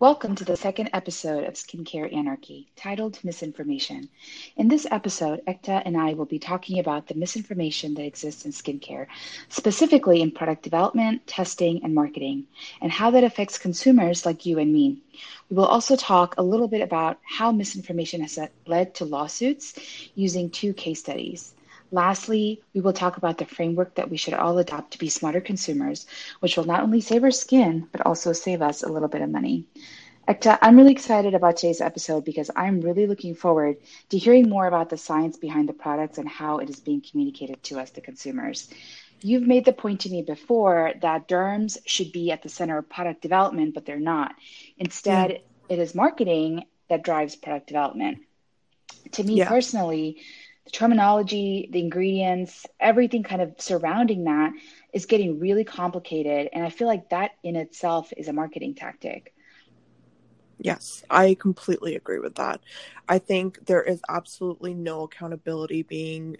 Welcome to the second episode of Skincare Anarchy, titled Misinformation. In this episode, Ekta and I will be talking about the misinformation that exists in skincare, specifically in product development, testing, and marketing, and how that affects consumers like you and me. We will also talk a little bit about how misinformation has led to lawsuits using two case studies. Lastly, we will talk about the framework that we should all adopt to be smarter consumers, which will not only save our skin, but also save us a little bit of money. Ekta, I'm really excited about today's episode because I'm really looking forward to hearing more about the science behind the products and how it is being communicated to us, the consumers. You've made the point to me before that derms should be at the center of product development, but they're not. Instead, yeah. it is marketing that drives product development. To me yeah. personally, the terminology, the ingredients, everything kind of surrounding that is getting really complicated. And I feel like that in itself is a marketing tactic. Yes, I completely agree with that. I think there is absolutely no accountability being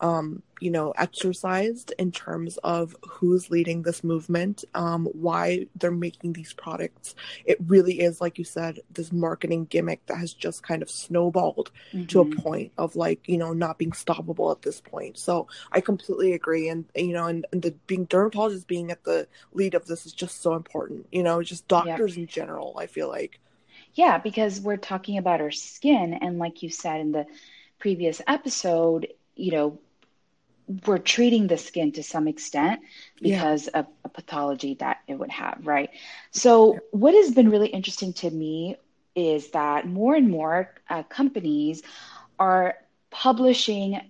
um, you know, exercised in terms of who's leading this movement, um, why they're making these products. It really is, like you said, this marketing gimmick that has just kind of snowballed mm-hmm. to a mm-hmm. point of like, you know, not being stoppable at this point. So I completely agree. And, you know, and, and the being dermatologists being at the lead of this is just so important, you know, just doctors yep. in general, I feel like. Yeah, because we're talking about our skin. And like you said in the previous episode, you know, we're treating the skin to some extent because yeah. of a pathology that it would have, right? So, yeah. what has been really interesting to me is that more and more uh, companies are publishing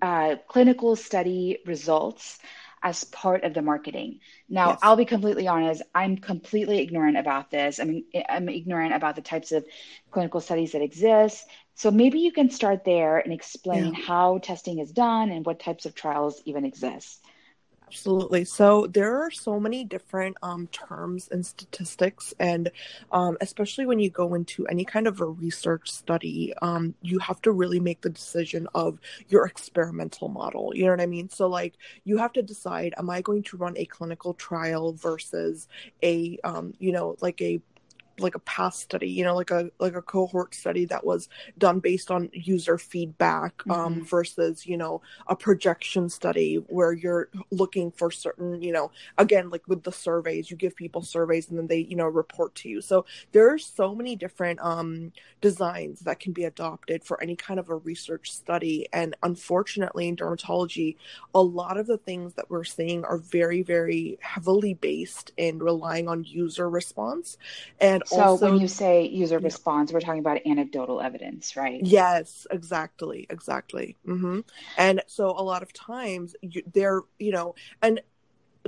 uh, clinical study results as part of the marketing. Now, yes. I'll be completely honest, I'm completely ignorant about this. I mean, I'm ignorant about the types of clinical studies that exist. So maybe you can start there and explain yeah. how testing is done and what types of trials even exist. Absolutely. So there are so many different um, terms and statistics, and um, especially when you go into any kind of a research study, um, you have to really make the decision of your experimental model. You know what I mean? So, like, you have to decide: Am I going to run a clinical trial versus a, um, you know, like a like a past study you know like a like a cohort study that was done based on user feedback um, mm-hmm. um, versus you know a projection study where you're looking for certain you know again like with the surveys you give people surveys and then they you know report to you. So there are so many different um, designs that can be adopted for any kind of a research study. And unfortunately in dermatology a lot of the things that we're seeing are very very heavily based in relying on user response. And so also, when you say user response, we're talking about anecdotal evidence, right? Yes, exactly, exactly. Mm-hmm. And so a lot of times you, they're, you know, and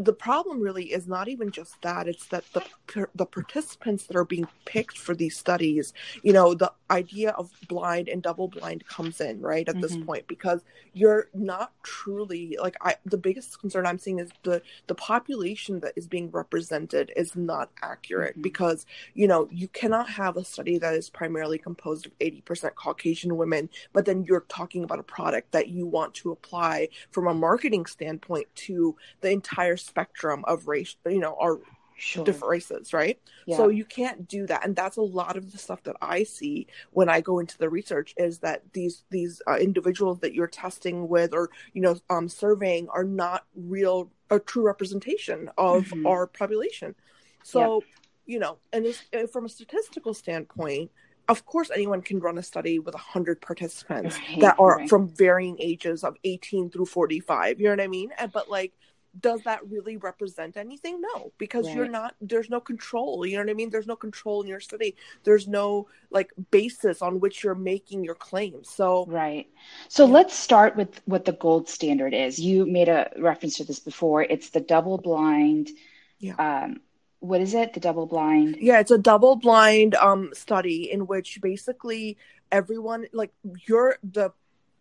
the problem really is not even just that it's that the the participants that are being picked for these studies you know the idea of blind and double blind comes in right at mm-hmm. this point because you're not truly like i the biggest concern i'm seeing is the the population that is being represented is not accurate mm-hmm. because you know you cannot have a study that is primarily composed of 80% caucasian women but then you're talking about a product that you want to apply from a marketing standpoint to the entire spectrum of race you know our sure. different races right yeah. so you can't do that and that's a lot of the stuff that i see when i go into the research is that these these uh, individuals that you're testing with or you know um, surveying are not real a true representation of mm-hmm. our population so you know and from a statistical standpoint of course anyone can run a study with 100 participants right, that are right. from varying ages of 18 through 45 you know what i mean and, but like does that really represent anything? No because right. you're not there's no control you know what i mean? There's no control in your study. There's no like basis on which you're making your claims so right. So yeah. let's start with what the gold standard is. You made a reference to this before. It's the double blind yeah. um what is it? The double blind? Yeah it's a double blind um study in which basically everyone like you're the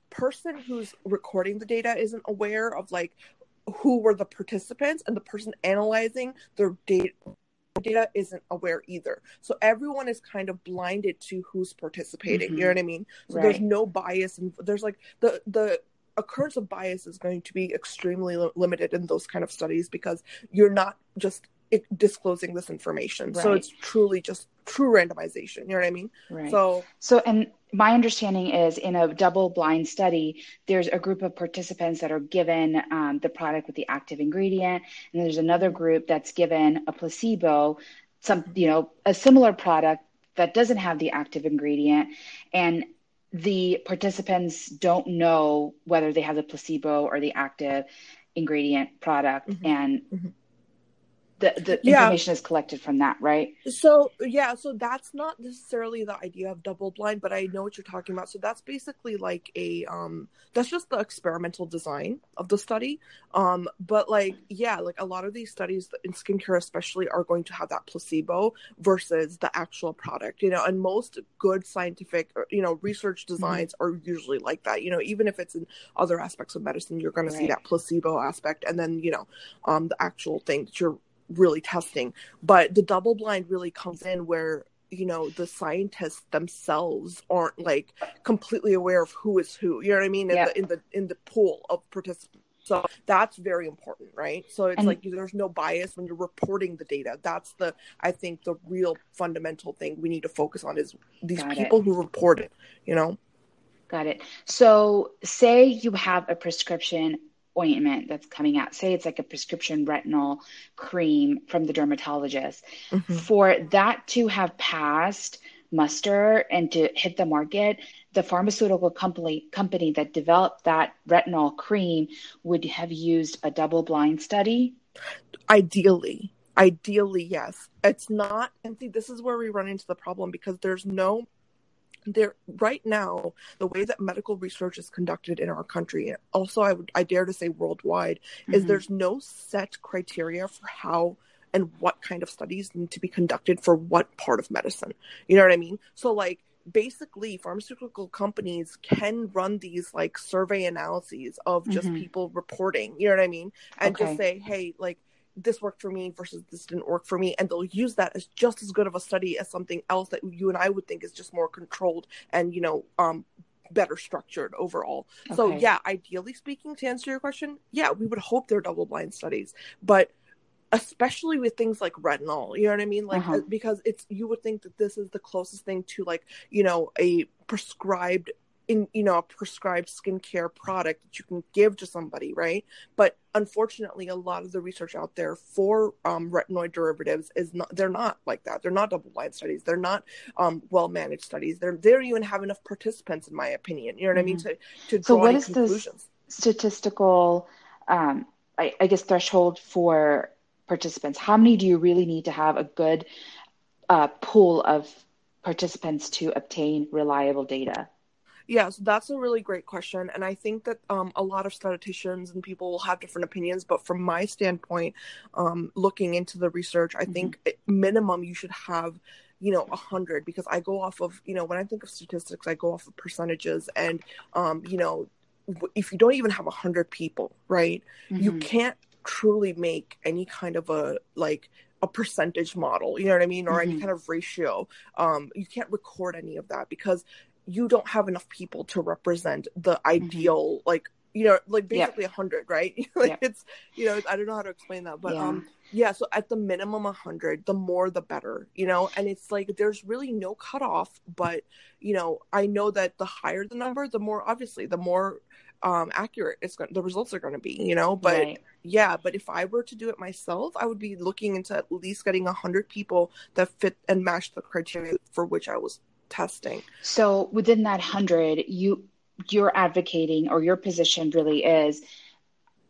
person who's recording the data isn't aware of like who were the participants and the person analyzing their data data isn't aware either. So everyone is kind of blinded to who's participating. Mm-hmm. You know what I mean? So right. there's no bias and there's like the the occurrence of bias is going to be extremely limited in those kind of studies because you're not just disclosing this information. Right. So it's truly just true randomization. You know what I mean? Right. So so and my understanding is in a double blind study, there's a group of participants that are given um, the product with the active ingredient, and there's another group that's given a placebo, some you know a similar product that doesn't have the active ingredient, and the participants don't know whether they have the placebo or the active ingredient product, mm-hmm. and mm-hmm the, the yeah. information is collected from that, right? So yeah, so that's not necessarily the idea of double blind, but I know what you're talking about. So that's basically like a um that's just the experimental design of the study. Um but like yeah, like a lot of these studies in skincare especially are going to have that placebo versus the actual product, you know, and most good scientific you know research mm-hmm. designs mm-hmm. are usually like that. You know, even if it's in other aspects of medicine, you're going right. to see that placebo aspect and then, you know, um the actual thing that you're really testing but the double blind really comes in where you know the scientists themselves aren't like completely aware of who is who you know what i mean in, the, in the in the pool of participants. So that's very important right? So it's and, like there's no bias when you're reporting the data. That's the i think the real fundamental thing we need to focus on is these people it. who report it you know? Got it. So say you have a prescription ointment that's coming out, say it's like a prescription retinol cream from the dermatologist, mm-hmm. for that to have passed muster and to hit the market, the pharmaceutical company company that developed that retinol cream would have used a double blind study. Ideally, ideally, yes. It's not, and see, this is where we run into the problem because there's no there right now the way that medical research is conducted in our country also i would i dare to say worldwide mm-hmm. is there's no set criteria for how and what kind of studies need to be conducted for what part of medicine you know what i mean so like basically pharmaceutical companies can run these like survey analyses of just mm-hmm. people reporting you know what i mean and okay. just say hey like this worked for me versus this didn't work for me and they'll use that as just as good of a study as something else that you and i would think is just more controlled and you know um better structured overall okay. so yeah ideally speaking to answer your question yeah we would hope they're double blind studies but especially with things like retinol you know what i mean like uh-huh. because it's you would think that this is the closest thing to like you know a prescribed in you know a prescribed skincare product that you can give to somebody right? But unfortunately a lot of the research out there for um, retinoid derivatives is not they're not like that. They're not double blind studies. They're not um, well managed studies. They're they don't even have enough participants in my opinion. You know what mm-hmm. i mean? Mm-hmm. to to draw so what is conclusions. the statistical um, I, I guess threshold for participants? How many do you really need to have a good uh, pool of participants to obtain reliable data Yes, that's a really great question. And I think that um, a lot of statisticians and people will have different opinions. But from my standpoint, um, looking into the research, I mm-hmm. think minimum you should have you know a hundred because i go off of you know when i think of statistics i go off of percentages and um you know if you don't even have a hundred people right mm-hmm. you can't truly make any kind of a like a percentage model you know what i mean or mm-hmm. any kind of ratio um you can't record any of that because you don't have enough people to represent the mm-hmm. ideal mm-hmm. like you know like basically a yep. hundred right like yep. it's you know i don't know how to explain that but yeah. um yeah so at the minimum a hundred the more the better you know and it's like there's really no cutoff but you know i know that the higher the number the more obviously the more um accurate it's going the results are going to be you know but right. yeah but if i were to do it myself i would be looking into at least getting a hundred people that fit and match the criteria for which i was testing. So within that hundred, you you're advocating or your position really is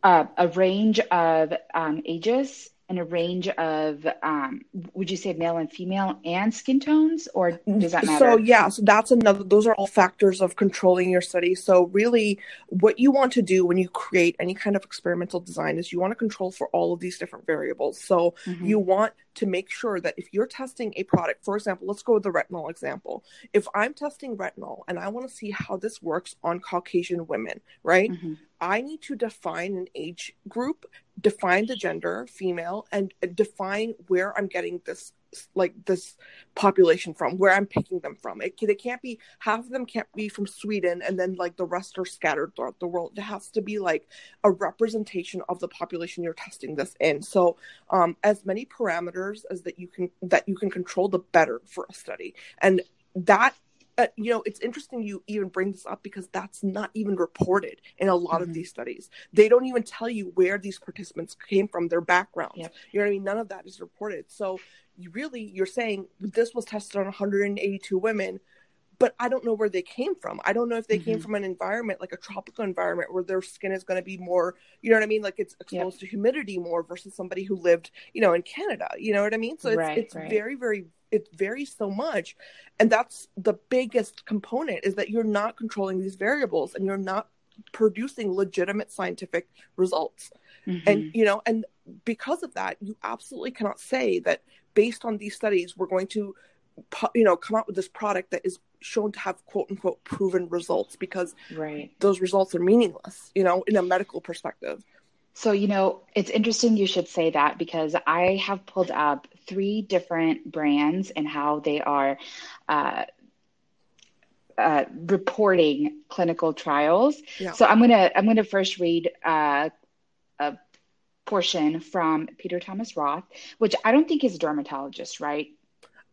uh, a range of um, ages and a range of um, would you say male and female and skin tones or does that matter so yeah so that's another those are all factors of controlling your study so really what you want to do when you create any kind of experimental design is you want to control for all of these different variables so mm-hmm. you want to make sure that if you're testing a product for example let's go with the retinol example if i'm testing retinol and i want to see how this works on caucasian women right mm-hmm. I need to define an age group, define the gender, female, and define where I'm getting this like this population from, where I'm picking them from. It, can't be half of them can't be from Sweden, and then like the rest are scattered throughout the world. It has to be like a representation of the population you're testing this in. So, um, as many parameters as that you can that you can control, the better for a study, and that uh, you know, it's interesting you even bring this up because that's not even reported in a lot mm-hmm. of these studies. They don't even tell you where these participants came from, their backgrounds. Yep. You know what I mean? None of that is reported. So you really, you're saying this was tested on 182 women, but I don't know where they came from. I don't know if they mm-hmm. came from an environment like a tropical environment where their skin is going to be more, you know what I mean? Like it's exposed yep. to humidity more versus somebody who lived, you know, in Canada. You know what I mean? So it's, right, it's right. very, very it varies so much and that's the biggest component is that you're not controlling these variables and you're not producing legitimate scientific results mm-hmm. and you know and because of that you absolutely cannot say that based on these studies we're going to you know come out with this product that is shown to have quote unquote proven results because right those results are meaningless you know in a medical perspective so, you know, it's interesting you should say that because I have pulled up three different brands and how they are uh, uh, reporting clinical trials. Yeah. So I'm gonna I'm gonna first read uh, a portion from Peter Thomas Roth, which I don't think is a dermatologist, right?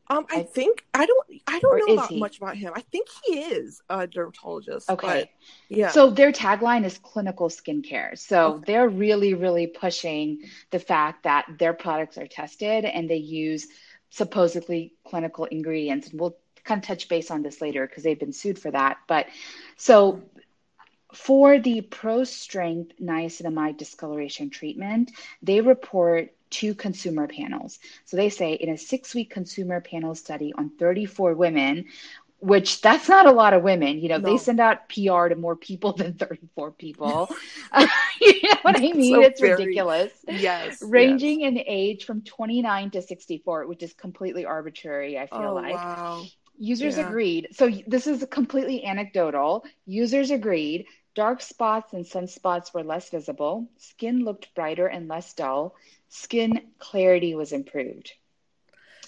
Um, I, I think I don't I don't know about much about him. I think he is a dermatologist. Okay. yeah. So their tagline is clinical skincare. So okay. they're really, really pushing the fact that their products are tested and they use supposedly clinical ingredients. And we'll kind of touch base on this later because they've been sued for that. But so for the pro strength niacinamide discoloration treatment, they report two consumer panels. So they say in a six week consumer panel study on 34 women, which that's not a lot of women. You know, no. they send out PR to more people than 34 people. you know what I mean? So it's very, ridiculous. Yes. Ranging yes. in age from 29 to 64, which is completely arbitrary, I feel oh, like. Wow. Users yeah. agreed. So this is completely anecdotal. Users agreed. Dark spots and sunspots were less visible. Skin looked brighter and less dull skin clarity was improved.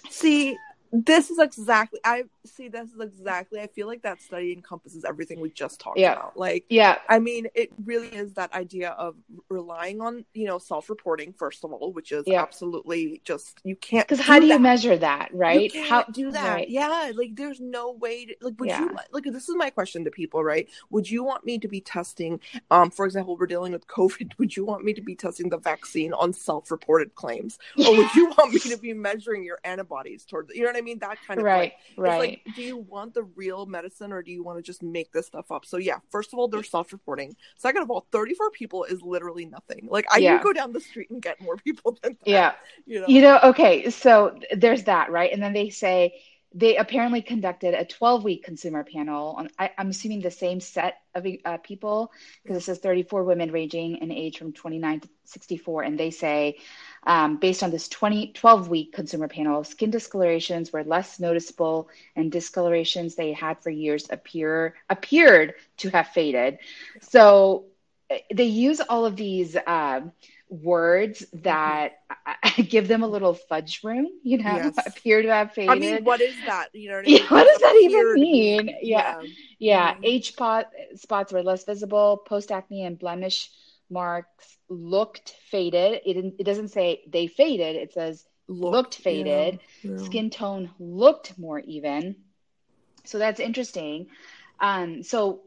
See, this is exactly I see this is exactly I feel like that study encompasses everything we just talked yeah. about. Like yeah. I mean it really is that idea of relying on, you know, self reporting first of all, which is yeah. absolutely just you can't Because how do you measure that, right? how do that? Right. Yeah. Like there's no way to like would yeah. you like this is my question to people, right? Would you want me to be testing um for example, we're dealing with COVID, would you want me to be testing the vaccine on self reported claims? Or would you want me to be measuring your antibodies towards you know what I mean? That kind of right, right. like, do you want the real medicine or do you want to just make this stuff up? So yeah, first of all, they're self-reporting. Second of all, 34 people is literally nothing. Like I yeah. can go down the street and get more people than that. Yeah. You know. You know. Okay. So there's that, right? And then they say they apparently conducted a 12 week consumer panel on I, am assuming the same set of uh, people because it says 34 women ranging in age from 29 to 64 and they say um, based on this 20 12 week consumer panel skin discolorations were less noticeable and discolorations they had for years appear appeared to have faded. So eh, they use all of these um, words that mm-hmm. give them a little fudge room, you know, yes. appear to have faded. I mean, what is that? You know what I mean? Yeah, what does that even mean? Yeah. Yeah. yeah. Mm-hmm. Age spot, spots were less visible. Post acne and blemish marks looked faded. It, it doesn't say they faded, it says looked, looked faded. Yeah. Skin tone looked more even. So that's interesting. Um, so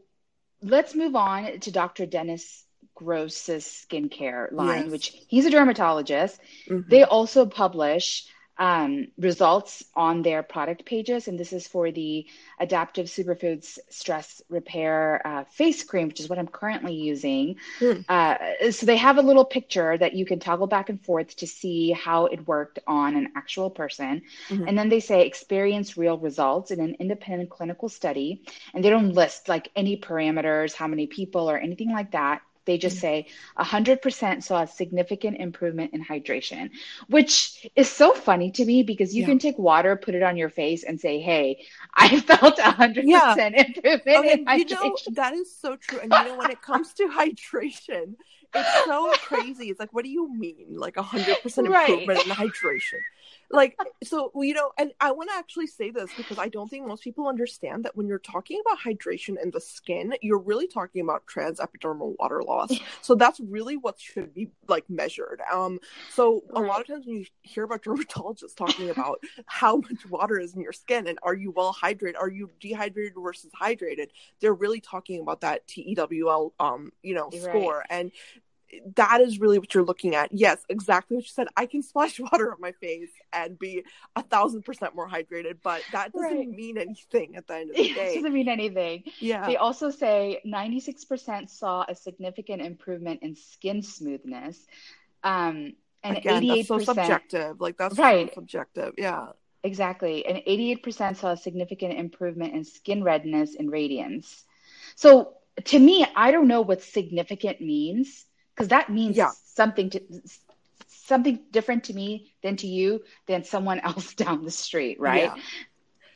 let's move on to Dr. Dennis Gross's skincare line, yes. which he's a dermatologist. Mm-hmm. They also publish um, results on their product pages. And this is for the Adaptive Superfoods Stress Repair uh, Face Cream, which is what I'm currently using. Mm. Uh, so they have a little picture that you can toggle back and forth to see how it worked on an actual person. Mm-hmm. And then they say experience real results in an independent clinical study. And they don't list like any parameters, how many people, or anything like that. They just say 100% saw a significant improvement in hydration, which is so funny to me because you yeah. can take water, put it on your face, and say, Hey, I felt 100% yeah. improvement okay, in hydration. You know, that is so true. And you know, when it comes to hydration, it's so crazy. It's like, what do you mean? Like 100% improvement right. in hydration? Like so you know and i want to actually say this because i don't think most people understand that when you're talking about hydration in the skin you're really talking about trans epidermal water loss. So that's really what should be like measured. Um so a lot of times when you hear about dermatologists talking about how much water is in your skin and are you well hydrated are you dehydrated versus hydrated they're really talking about that TEWL um you know score. Right. and that is really what you're looking at. Yes, exactly what you said. I can splash water on my face and be a thousand percent more hydrated, but that doesn't right. mean anything at the end of the day. It doesn't mean anything. Yeah. They also say 96% saw a significant improvement in skin smoothness. Um, and Again, 88%, that's so subjective. Like that's right. So subjective. Yeah. Exactly. And 88% saw a significant improvement in skin redness and radiance. So to me, I don't know what significant means because that means yeah. something to something different to me than to you than someone else down the street right yeah.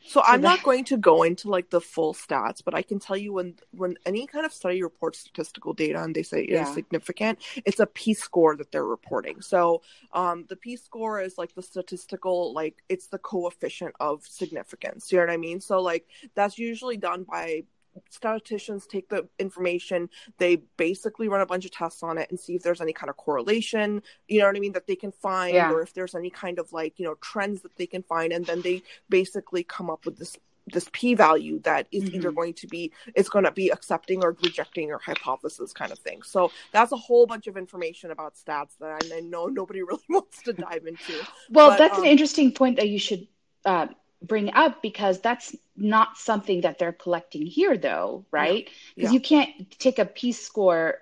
so, so i'm that... not going to go into like the full stats but i can tell you when when any kind of study reports statistical data and they say it yeah. is significant it's a p score that they're reporting so um the p score is like the statistical like it's the coefficient of significance you know what i mean so like that's usually done by statisticians take the information, they basically run a bunch of tests on it and see if there's any kind of correlation, you know what I mean, that they can find, yeah. or if there's any kind of like, you know, trends that they can find. And then they basically come up with this this p value that is mm-hmm. either going to be it's going to be accepting or rejecting your hypothesis kind of thing so that's a whole bunch of information about stats that i know nobody really wants to dive into well but, that's um, an interesting point that you should uh, bring up because that's not something that they're collecting here though right? Because yeah. you can't take a a p score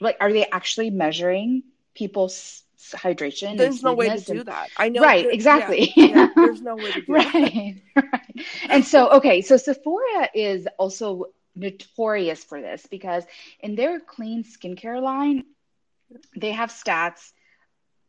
like are they actually measuring people's hydration there's no way to do that. I know right exactly yeah, yeah, there's no way to do right, that right. And so okay so sephora is also notorious for this because in their clean skincare line they have stats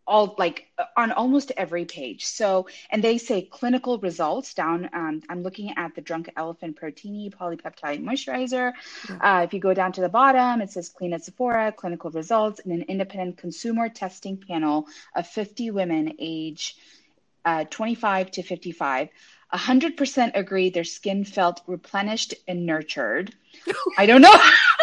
all like on almost every page. So, and they say clinical results down. Um, I'm looking at the Drunk Elephant Protini Polypeptide Moisturizer. Uh, if you go down to the bottom, it says Clean at Sephora, clinical results, and an independent consumer testing panel of 50 women age uh, 25 to 55. 100% agree their skin felt replenished and nurtured. I don't know.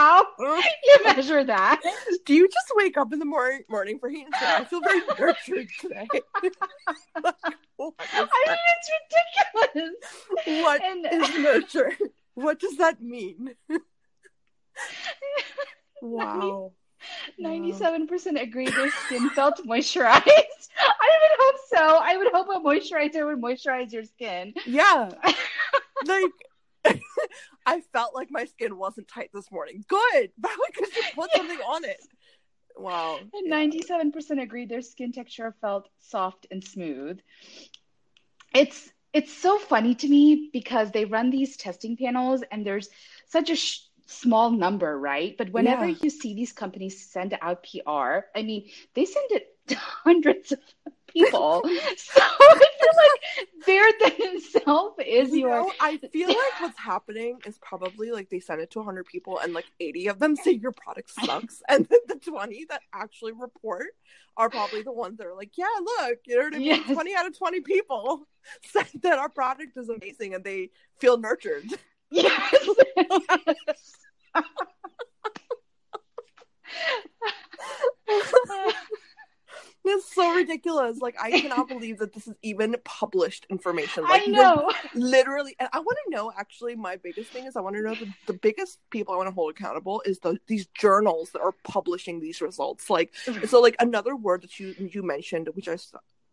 how you measure that. Do you just wake up in the morning morning for heat and say, I feel very nurtured today? I mean, it's ridiculous. What and... is nurture? What does that mean? wow. Ninety-seven percent agree their skin felt moisturized. I would hope so. I would hope a moisturizer would moisturize your skin. Yeah, like I felt like my skin wasn't tight this morning. Good, because you put something on it. Wow. And ninety-seven percent agreed their skin texture felt soft and smooth. It's it's so funny to me because they run these testing panels and there's such a sh- small number, right? But whenever yeah. you see these companies send out PR, I mean, they send it to hundreds of people. so I feel like their themselves is you your. Know, I feel like what's happening is probably like they send it to 100 people and like 80 of them say your product sucks, and then the 20 that actually report are probably the ones that are like, yeah, look, you know what I mean? Yes. 20 out of 20 people said that our product is amazing and they feel nurtured. Yes. It's so ridiculous. Like I cannot believe that this is even published information. Like, I know. Literally, and I want to know. Actually, my biggest thing is I want to know the, the biggest people I want to hold accountable is the these journals that are publishing these results. Like, so like another word that you you mentioned, which I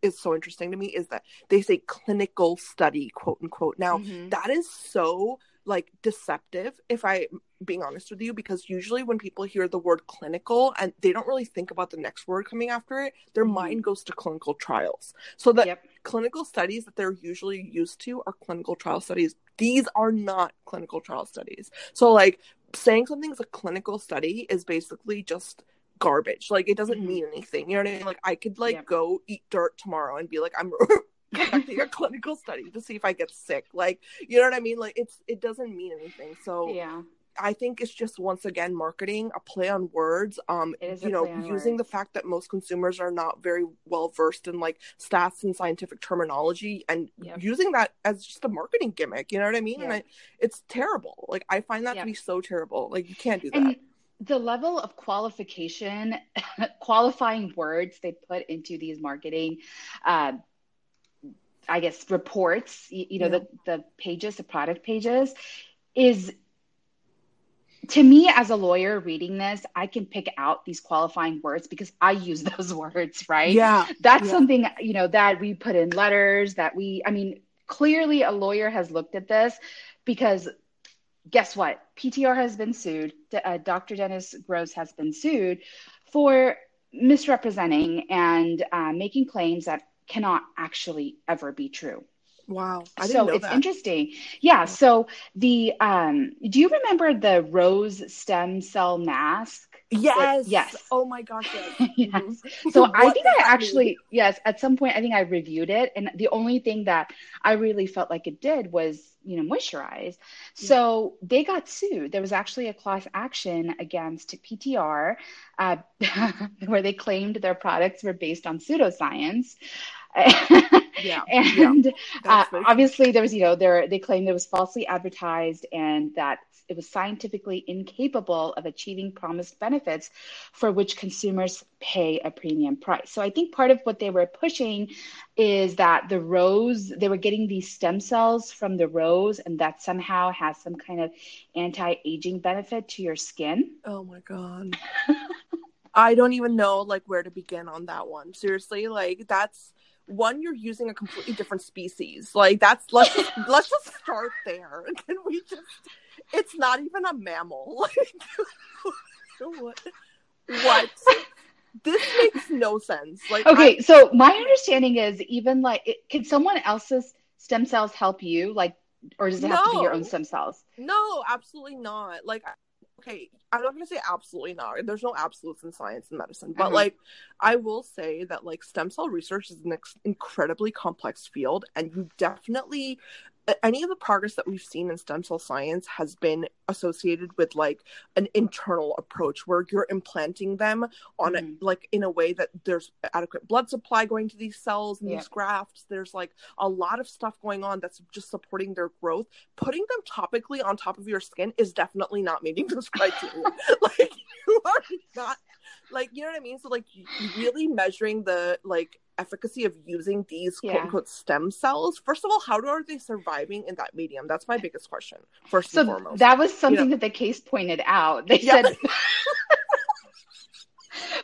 is so interesting to me is that they say clinical study, quote unquote. Now, Mhm. that is so like deceptive if I being honest with you because usually when people hear the word clinical and they don't really think about the next word coming after it, their Mhm. mind goes to clinical trials. So the Yep. clinical studies that they're usually used to are clinical trial studies. These are not clinical trial studies. So like saying something's a clinical study is basically just garbage. Like it doesn't Mhm. mean anything. You know what I mean? Like I could like Yep. go eat dirt tomorrow and be like I'm conducting a clinical study to see if I get sick. Like you know what I mean? Like it's it doesn't mean anything. So yeah. I think it's just once again marketing, a play on words. Um, It is a you know, using the fact that most consumers are not very well versed in like stats and scientific terminology, and Yep. using that as just a marketing gimmick. You know what I mean? And I, it's terrible. Like I find that Yeah. to be so terrible. Like you can't do that. And the level of qualification, qualifying words they put into these marketing, uh, I guess, reports, you, you know, Yeah. the, the pages, the product pages, is to me as a lawyer reading this, I can pick out these qualifying words because I use those words, right? yeah, That's Yeah. something, you know, that we put in letters that we, I mean, clearly a lawyer has looked at this because guess what? PTR has been sued. D- Uh, Dr. Dennis Gross has been sued for misrepresenting and uh, making claims that cannot actually ever be true. wow. I didn't so it's that. interesting. Yeah. So the um, do you remember the rose stem cell mask? Yes, yes. Oh my gosh, yes. yes. Mhm. So I think I actually, mean? yes, at some point I think I reviewed it, and the only thing that I really felt like it did was, you know, moisturize. So they got sued. There was actually a class action against PTR, uh, where they claimed their products were based on pseudoscience. Yeah, and uh, obviously there was, you know, there they claimed it was falsely advertised and that it was scientifically incapable of achieving promised benefits for which consumers pay a premium price. So I think part of what they were pushing is that the rose, they were getting these stem cells from the rose, and that somehow has some kind of anti aging benefit to your skin. Oh my god. I don't even know like where to begin on that one. Seriously, like that's one you're using a completely different species. Like that's let's let's just start there. Can we just it's not even a mammal. Like what what? This makes no sense. Like Okay, so my understanding is even like, it, can someone else's stem cells help you? Like, or does it have to be your own stem cells? No, absolutely not. Like, okay, I'm not gonna say absolutely not. There's no absolutes in science and medicine, but Uh-huh. like, I will say that like stem cell research is an ex- incredibly complex field, and you definitely any of the progress that we've seen in stem cell science has been associated with like an internal approach where you're implanting them on Mhm. a like in a way that there's adequate blood supply going to these cells and Yeah. these grafts there's like a lot of stuff going on that's just supporting their growth putting them topically on top of your skin is definitely not meeting those criteria like you are not like you know what i mean so like really measuring the like efficacy of using these Yeah. quote unquote stem cells first of all how are they surviving in that medium that's my biggest question first and foremost that was something that the case pointed out. They Yeah. said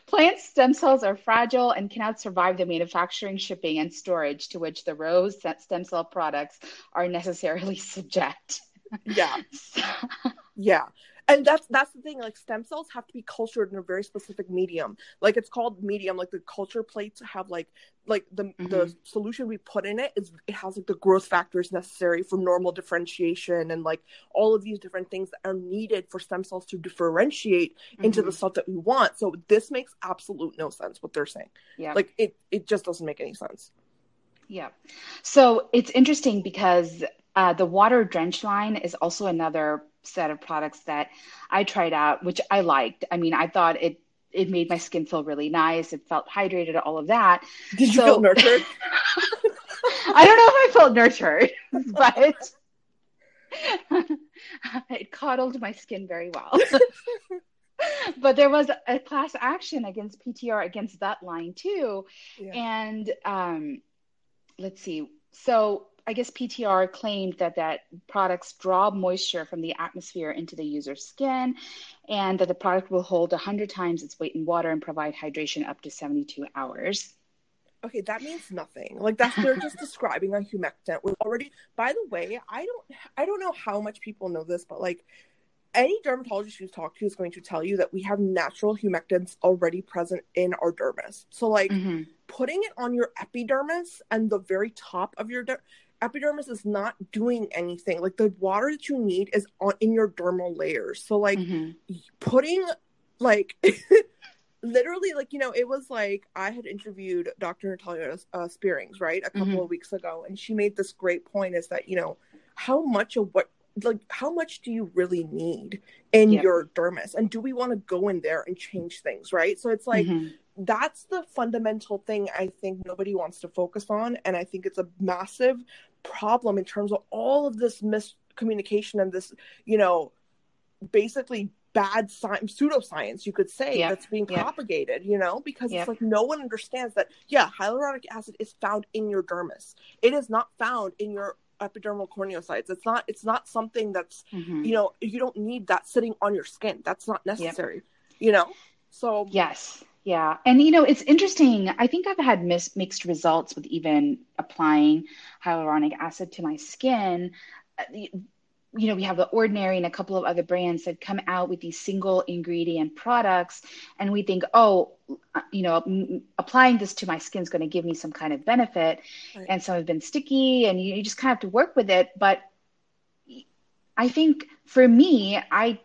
plant stem cells are fragile and cannot survive the manufacturing, shipping, and storage to which the rose stem cell products are necessarily subject. yeah Yeah. And that's that's the thing. Like stem cells have to be cultured in a very specific medium. Like it's called medium. Like the culture plates have like like the the Mhm. solution we put in it is it has like the growth factors necessary for normal differentiation and like all of these different things that are needed for stem cells to differentiate into the Mhm. stuff that we want. So this makes absolute no sense what they're saying. yeah. Like it it just doesn't make any sense. Yeah. So it's interesting because uh, the water drench line is also another set of products that I tried out, which I liked. I mean, I thought it it made my skin feel really nice. It felt hydrated, all of that. Did you feel nurtured? I don't know if I felt nurtured, but it coddled my skin very well. but there was a class action against PTR against that line too. Yeah. And um, let's see. So I guess PTR claimed that that products draw moisture from the atmosphere into the user's skin, and that the product will hold 100 times its weight in water and provide hydration up to 72 hours. Okay, that means nothing. Like that's they're just describing a humectant. We already by the way, I don't I don't know how much people know this, but like any dermatologist you talk to is going to tell you that we have natural humectants already present in our dermis. So like Mhm. putting it on your epidermis and the very top of your der- epidermis is not doing anything. Like the water that you need is on in your dermal layers. So like Mhm. putting like literally like you know it was like i had interviewed dr natalia uh, Spierings right a couple Mhm. of weeks ago and she made this great point is that you know how much of what like how much do you really need in your dermis and do we want to go in there and change things right so it's like Mhm. that's the fundamental thing I think nobody wants to focus on. And I think it's a massive problem in terms of all of this miscommunication and this, you know, basically bad science, pseudoscience, you could say, Yeah, that's being yeah. propagated, you know, because Yeah. it's like no one understands that, yeah, hyaluronic acid is found in your dermis. It is not found in your epidermal corneocytes. It's not, it's not something that's, Mhm. you know, you don't need that sitting on your skin. That's not necessary, you know? So, Yes. Yeah. And, you know, it's interesting. I think I've had mis- mixed results with even applying hyaluronic acid to my skin. Uh, You know, we have the Ordinary and a couple of other brands that come out with these single ingredient products. And we think, oh, uh, you know, m- m- applying this to my skin is going to give me some kind of benefit. Right. And some have been sticky and you, you just kind of have to work with it. But I think for me, I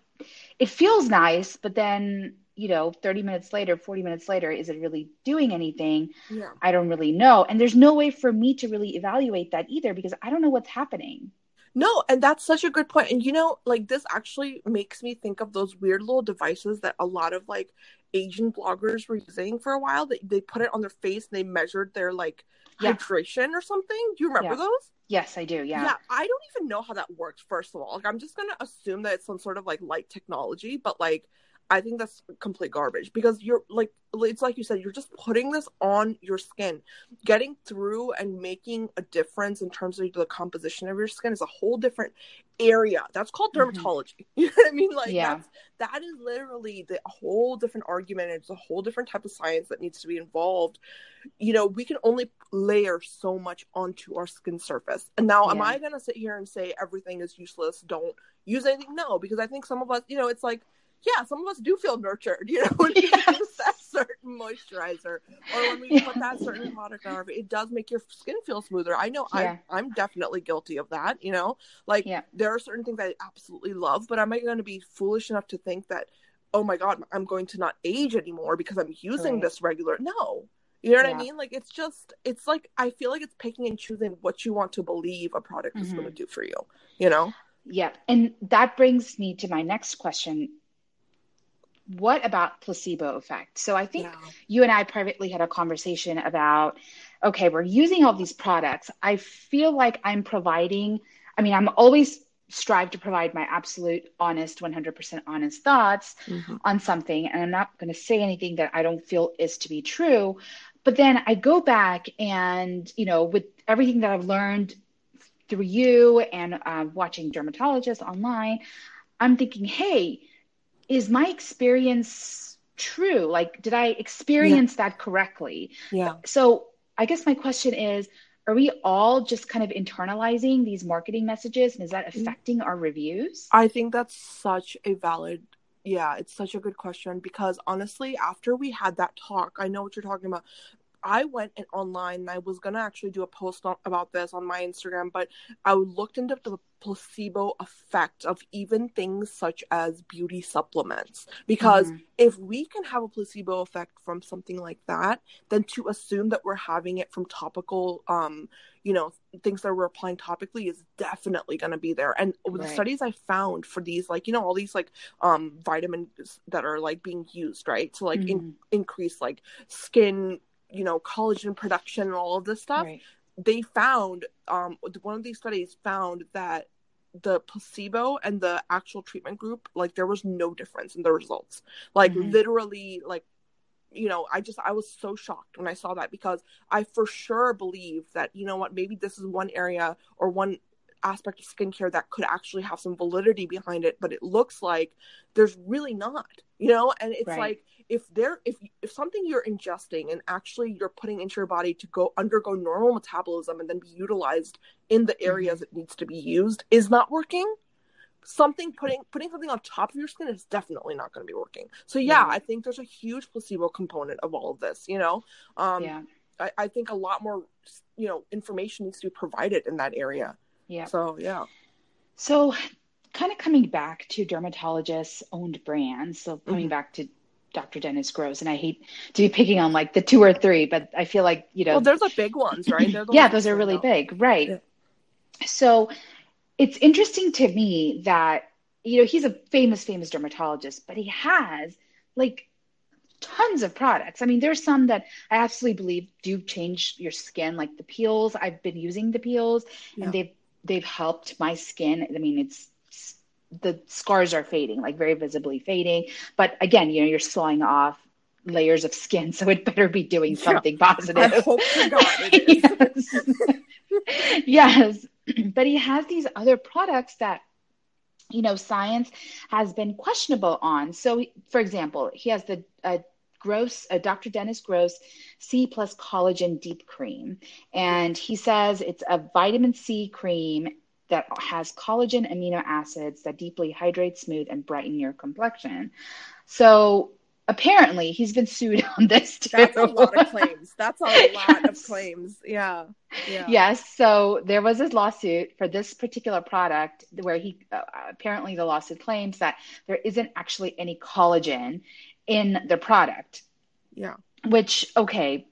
it feels nice, but then, you know, 30 minutes later, 40 minutes later, is it really doing anything? yeah. I don't really know. And there's no way for me to really evaluate that either because I don't know what's happening. No, and that's such a good point. And you know, like this actually makes me think of those weird little devices that a lot of like Asian bloggers were using for a while. That they put it on their face and they measured their like Yeah. hydration or something. Do you remember Yeah. those? Yes, I do. Yeah. I don't even know how that works. First of all, like I'm just gonna assume that it's some sort of like light technology, but like I think that's complete garbage because you're like it's like you said, you're just putting this on your skin, getting through and making a difference in terms of the composition of your skin is a whole different area. That's called Mhm. dermatology. You know what I mean? Like Yeah. that's that is literally the whole different argument. It's a whole different type of science that needs to be involved. You know, we can only layer so much onto our skin surface. And now, am I going to sit here and say everything is useless? Don't use anything? No, because I think some of us, you know, it's like, yeah, some of us do feel nurtured, you know, when we Yes. use that certain moisturizer or when we put that certain product on our it does make your skin feel smoother. I know Yeah. I, I'm definitely guilty of that, you know, like Yeah. there are certain things I absolutely love, but am I going to be foolish enough to think that, oh my God, I'm going to not age anymore because I'm using Right. this regular? No. You know what. I mean? Like it's just, it's like I feel like it's picking and choosing what you want to believe a product is Mhm. going to do for you. You know? Yeah. And that brings me to my next question. What about placebo effect? So I think Yeah. you and I privately had a conversation about okay, we're using all these products. I feel like I'm providing, I mean, I'm always strive to provide my absolute honest 100% honest thoughts Mhm. on something and i'm not going to say anything that i don't feel is to be true but then i go back and you know with everything that i've learned through you and uh, watching dermatologists online i'm thinking hey is my experience true like did i experience that correctly Yeah. so i guess my question is are we all just kind of internalizing these marketing messages and is that mm-hmm. affecting our reviews I think that's such a valid yeah, it's such a good question because honestly, after we had that talk, I know what you're talking about. I went online and I was gonna actually do a post on, about this on my Instagram, but I looked into the placebo effect of even things such as beauty supplements because Mhm. if we can have a placebo effect from something like that, then to assume that we're having it from topical, um, you know, things that we're applying topically is definitely going to be there. And the studies I found for these, like, you know, all these like um vitamins that are like being used, right, to like in- Mhm. increase like skin, you know, collagen production and all of this stuff Right. they found um one of these studies found that the placebo and the actual treatment group like there was no difference in the results like Mhm. literally like you know i just i was so shocked when i saw that because i for sure believe that you know what maybe this is one area or one aspect of skincare that could actually have some validity behind it but it looks like there's really not you know and it's Right. like if there if if something you're ingesting and actually you're putting into your body to go undergo normal metabolism and then be utilized in the areas it needs to be used is not working something putting putting something on top of your skin is definitely not going to be working so yeah Yeah. i think there's a huge placebo component of all of this you know um yeah. I, I think a lot more you know information needs to be provided in that area Yeah. so yeah So, kind of coming back to dermatologists owned brands. So, coming Mhm. back to Dr. Dennis Gross, and I hate to be picking on like the two or three, but I feel like, you know, well there's the big ones right the yeah, those are really out. big. Right. Yeah. So, it's interesting to me that, you know, he's a famous, famous dermatologist, but he has like tons of products. I mean, there's some that I absolutely believe do change your skin, like the peels. I've been using the peels Yeah. and they've they've helped my skin. I mean, it's the scars are fading, like very visibly fading. But again, you know, you're sawing off layers of skin, so it better be doing Yeah. something positive. I hope to God it is. yes. yes. But he has these other products that you know science has been questionable on. So, for example, he has the uh, Gross, uh, Dr. Dennis Gross C plus collagen deep cream, and he says it's a vitamin C cream that has collagen amino acids that deeply hydrate, smooth, and brighten your complexion. So apparently, he's been sued on this too. that's a lot of claims that's a lot of claims yeah yeah Yes, so there was a lawsuit for this particular product where he uh, apparently the lawsuit claims that there isn't actually any collagen in the product, yeah. Which okay.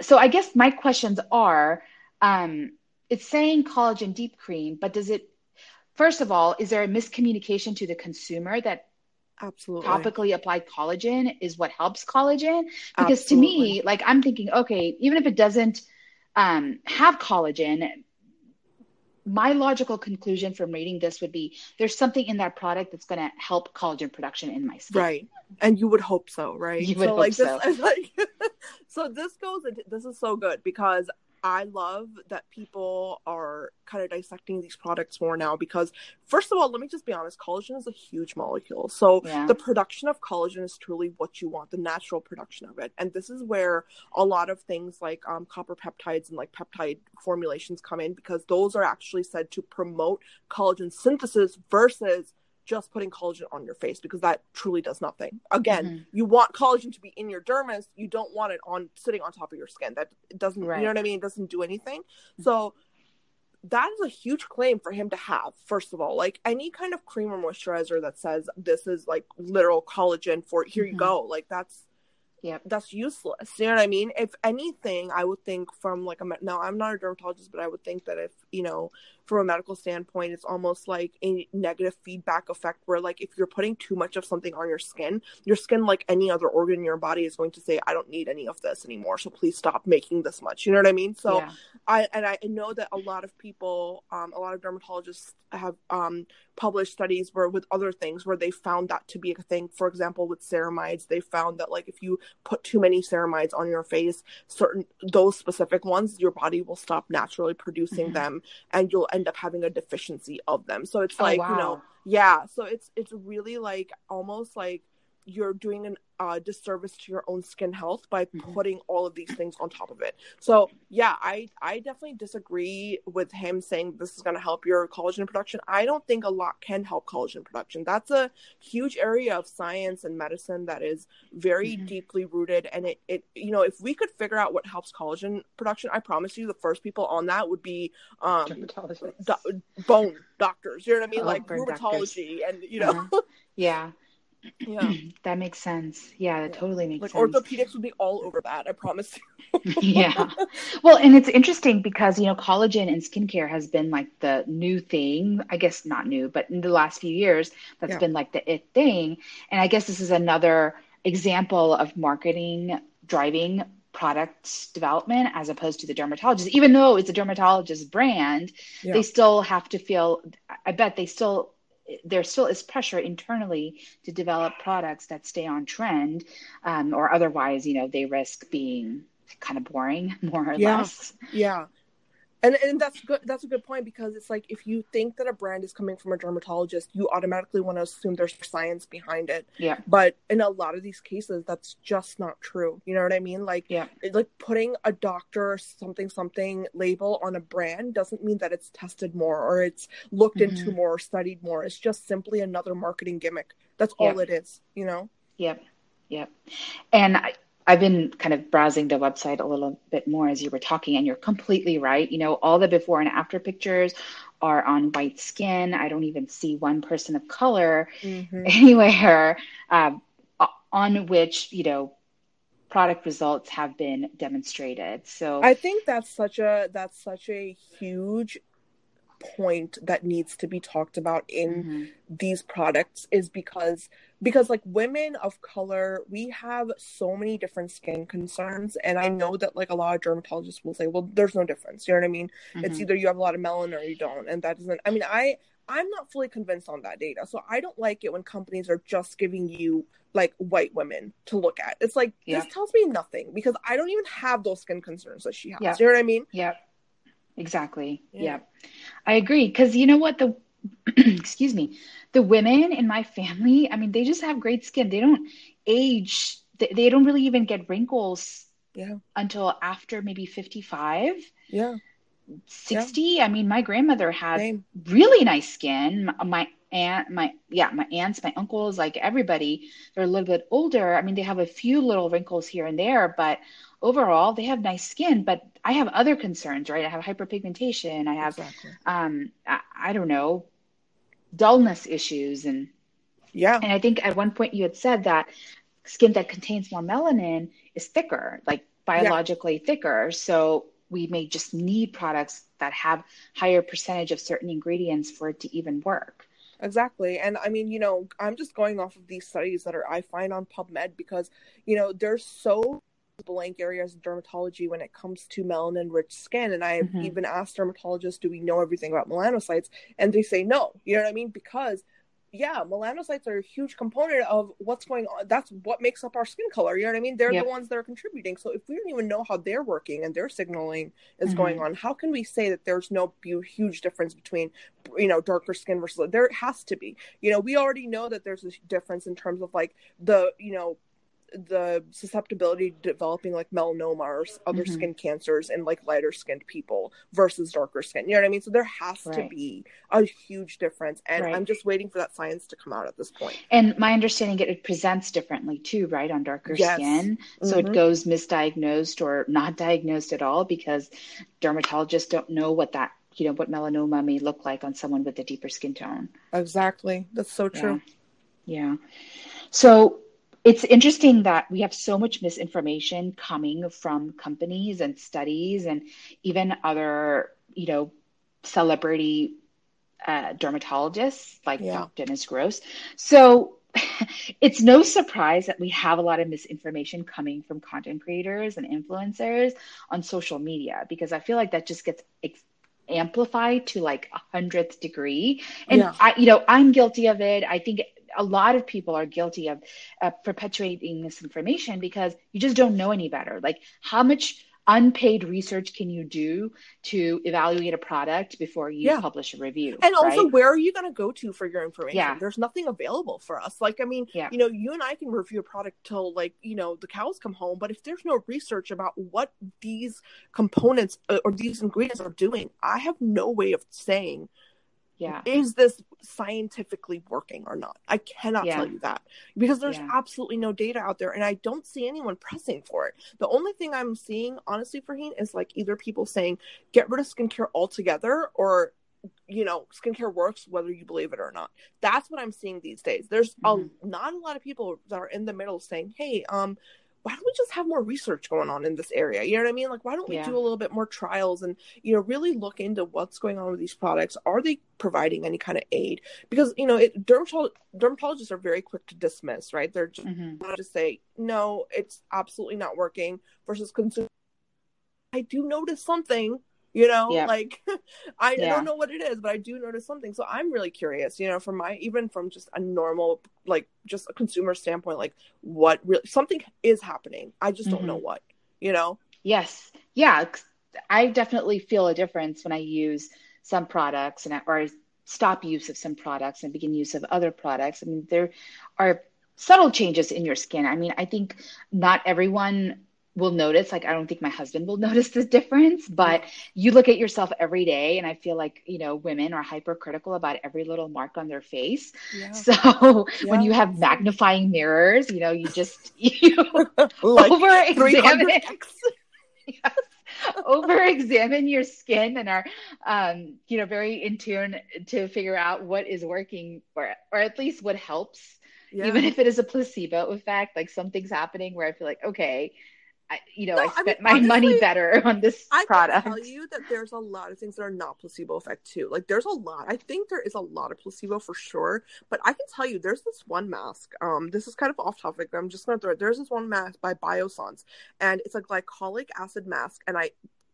So I guess my questions are um it's saying collagen deep cream, but does it first of all, is there a miscommunication to the consumer that absolutely. topically applied collagen is what helps collagen? Because to me like i'm thinking okay even if it doesn't um, have collagen my logical conclusion from reading this would be there's something in that product that's going to help collagen production in my skin. Right. And you would hope so right? You would so like hope this like so this goes into this is so good because i love that people are kind of dissecting these products more now because first of all let me just be honest collagen is a huge molecule so Yeah. the production of collagen is truly what you want the natural production of it and this is where a lot of things like um, copper peptides and like peptide formulations come in because those are actually said to promote collagen synthesis versus just putting collagen on your face because that truly does nothing. Again, Mhm. you want collagen to be in your dermis. You don't want it on sitting on top of your skin. That it doesn't, Right. you know what I mean? It doesn't do anything. So that is a huge claim for him to have. First of all, like any kind of cream or moisturizer that says this is like literal collagen for here you Mhm. go. Like that's yeah, that's useless. You know what I mean? If anything, I would think from like a now I'm not a dermatologist, but I would think that if you know from a medical standpoint, it's almost like a negative feedback effect where like if you're putting too much of something on your skin, your skin like any other organ in your body is going to say, I don't need any of this anymore, so please stop making this much. You know what I mean? So yeah. I and I know that a lot of people, um, a lot of dermatologists have um, published studies where with other things where they found that to be a thing. For example, with ceramides, they found that like if you put too many ceramides on your face, certain those specific ones, your body will stop naturally producing Mhm. them, and you'll end up having a deficiency of them. So it's Oh, like wow. you know, yeah. So it's it's really like almost like you're doing a uh, disservice to your own skin health by Mhm. putting all of these things on top of it. So yeah, I I definitely disagree with him saying this is going to help your collagen production. I don't think a lot can help collagen production. That's a huge area of science and medicine that is very Mhm. deeply rooted. And it it you know if we could figure out what helps collagen production, I promise you the first people on that would be um do- bone doctors. You know what I mean? Oh, like burn doctors. rheumatology and you know Uh-huh. yeah. Yeah. that makes sense. Yeah, that totally makes Like sense. orthopedics would be all over that. I promise you. yeah. Well, and it's interesting because, you know, collagen and skincare has been like the new thing. I guess not new, but in the last few years, that's Yeah. been like the it thing. And I guess this is another example of marketing driving product development as opposed to the dermatologist. Even though it's a dermatologist brand, Yeah. they still have to feel, I bet they still, there still is pressure internally to develop products that stay on trend, um, or otherwise, you know, they risk being kind of boring, more or Yeah. less. Yeah. And and that's good that's a good point because it's like if you think that a brand is coming from a dermatologist you automatically want to assume there's science behind it Yeah. but in a lot of these cases that's just not true you know what i mean like Yeah. like putting a doctor something something label on a brand doesn't mean that it's tested more or it's looked into Mhm. more or studied more it's just simply another marketing gimmick that's all Yeah. it is you know Yep. Yep. And I, I've been kind of browsing the website a little bit more as you were talking, and you're completely right. You know, all the before and after pictures are on white skin. I don't even see one person of color anywhere um, o- on which, you know, product results have been demonstrated. So, I think that's such a that's such a huge point that needs to be talked about in Mhm. these products is because because like women of color we have so many different skin concerns and i know that like a lot of dermatologists will say well there's no difference you know what i mean it's Mhm. either you have a lot of melanin or you don't and that doesn't i mean i i'm not fully convinced on that data so i don't like it when companies are just giving you like white women to look at it's like Yeah. this tells me nothing because i don't even have those skin concerns that she has Yeah. you know what i mean Yep. Exactly. Yeah. Yep. I agree. Because you know what? The excuse me, the women in my family, I mean, they just have great skin. They don't age. They, they don't really even get wrinkles yeah until after maybe 55, yeah 60. I mean, my grandmother had same really nice skin. My aunt, my yeah, my aunts, my uncles, like everybody, they're a little bit older. I mean, they have a few little wrinkles here and there, but overall, they have nice skin. But I have other concerns, right? I have hyperpigmentation. I have, exactly um, I, I don't know, dullness issues, and yeah and I think at one point you had said that skin that contains more melanin is thicker, like biologically thicker. So we may just need products that have higher percentage of certain ingredients for it to even work. Exactly. And I mean, you know, I'm just going off of these studies that are I find on PubMed because, you know, there's so blank areas in dermatology when it comes to melanin rich skin. And I've Mhm. even asked dermatologists, do we know everything about melanocytes? And they say no. You know what I mean? Because yeah, melanocytes are a huge component of what's going on. That's what makes up our skin color. You know what I mean? They're Yep. the ones that are contributing. So if we don't even know how they're working and their signaling is Mhm. going on, how can we say that there's no huge difference between, you know, darker skin versus there has to be. You know, we already know that there's a difference in terms of like the, you know, the susceptibility to developing like melanoma or other Mhm. skin cancers in like lighter skinned people versus darker skin. You know what I mean? So there has to be a huge difference. And Right. I'm just waiting for that science to come out at this point. And my understanding it, it presents differently too, right? On darker Yes. skin. So Mhm. it goes misdiagnosed or not diagnosed at all because dermatologists don't know what that, you know, what melanoma may look like on someone with a deeper skin tone. Exactly. That's so true. Yeah. Yeah. So it's interesting that we have so much misinformation coming from companies and studies and even other, you know, celebrity uh, dermatologists like Yeah. Dennis Gross. So it's no surprise that we have a lot of misinformation coming from content creators and influencers on social media because I feel like that just gets ex- amplified to like a hundredth degree. And Yeah. I, you know, I'm guilty of it. I think a lot of people are guilty of uh, perpetuating misinformation because you just don't know any better. Like, how much unpaid research can you do to evaluate a product before you Yeah. publish a review? And also, where are you going to go to for your information? Yeah. There's nothing available for us. Like, I mean, Yeah. you know, you and I can review a product till like, you know, the cows come home. But if there's no research about what these components uh, or these ingredients are doing, I have no way of saying yeah, is this scientifically working or not. I cannot Yeah. tell you that because there's Yeah. absolutely no data out there, and I don't see anyone pressing for it. The only thing I'm seeing, honestly, Farheen, is like either people saying get rid of skincare altogether or you know skincare works whether you believe it or not that's what i'm seeing these days there's Mhm. a not a lot of people that are in the middle saying hey um why don't we just have more research going on in this area? You know what i mean? Like why don't we Yeah. do a little bit more trials and you know really look into what's going on with these products? Are they providing any kind of aid? Because you know it, dermatolo- dermatologists are very quick to dismiss right? They're just hmm not to say no it's absolutely not working versus consumer i do notice something you know Yeah. like I Yeah. don't know what it is but i do notice something so i'm really curious you know from my even from just a normal like just a consumer standpoint like what really something is happening i just don't know Mhm. what you know Yes. Yeah. I definitely feel a difference when I use some products and I, or I stop use of some products and begin use of other products. I mean, there are subtle changes in your skin. I mean, I think not everyone will notice like i don't think my husband will notice the difference but you look at yourself every day and i feel like you know women are hypercritical about every little mark on their face yeah. so yeah. when you have magnifying mirrors you know you just you like over examine yes, over examine your skin and are um, you know very in tune to figure out what is working or or at least what helps yeah. even if it is a placebo effect like something's happening where i feel like okay I, you know, no, I spent I mean, my honestly, money better on this I product. I can tell you that there's a lot of things that are not placebo effect too. Like there's a lot. I think there is a lot of placebo for sure. But I can tell you, there's this one mask. Um, this is kind of off topic. But I'm just gonna throw it. There's this one mask by Biossance, and it's a glycolic acid mask. And I,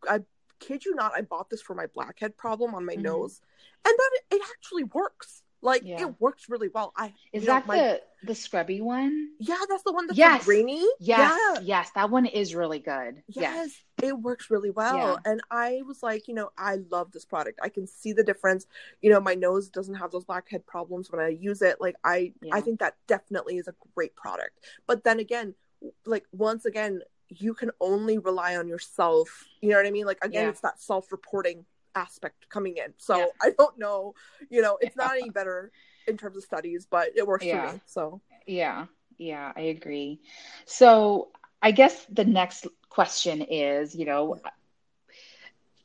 I kid you not, I bought this for my blackhead problem on my mm-hmm. nose, and that it, it actually works. Like yeah. it works really well. I is that know, my, the the scrubby one? Yeah, that's the one that's yes. rainy. Yes, yeah. yes, that one is really good. Yes, yes. it works really well. Yeah. And I was like, you know, I love this product. I can see the difference. You know, my nose doesn't have those blackhead problems when I use it. Like I, I think that definitely is a great product. But then again, like once again, you can only rely on yourself. You know what I mean? Like again, it's that self-reporting aspect coming in. So yeah. I don't know, you know, it's not any better in terms of studies, but it works yeah. for me. So yeah, yeah, I agree. So I guess the next question is, you know,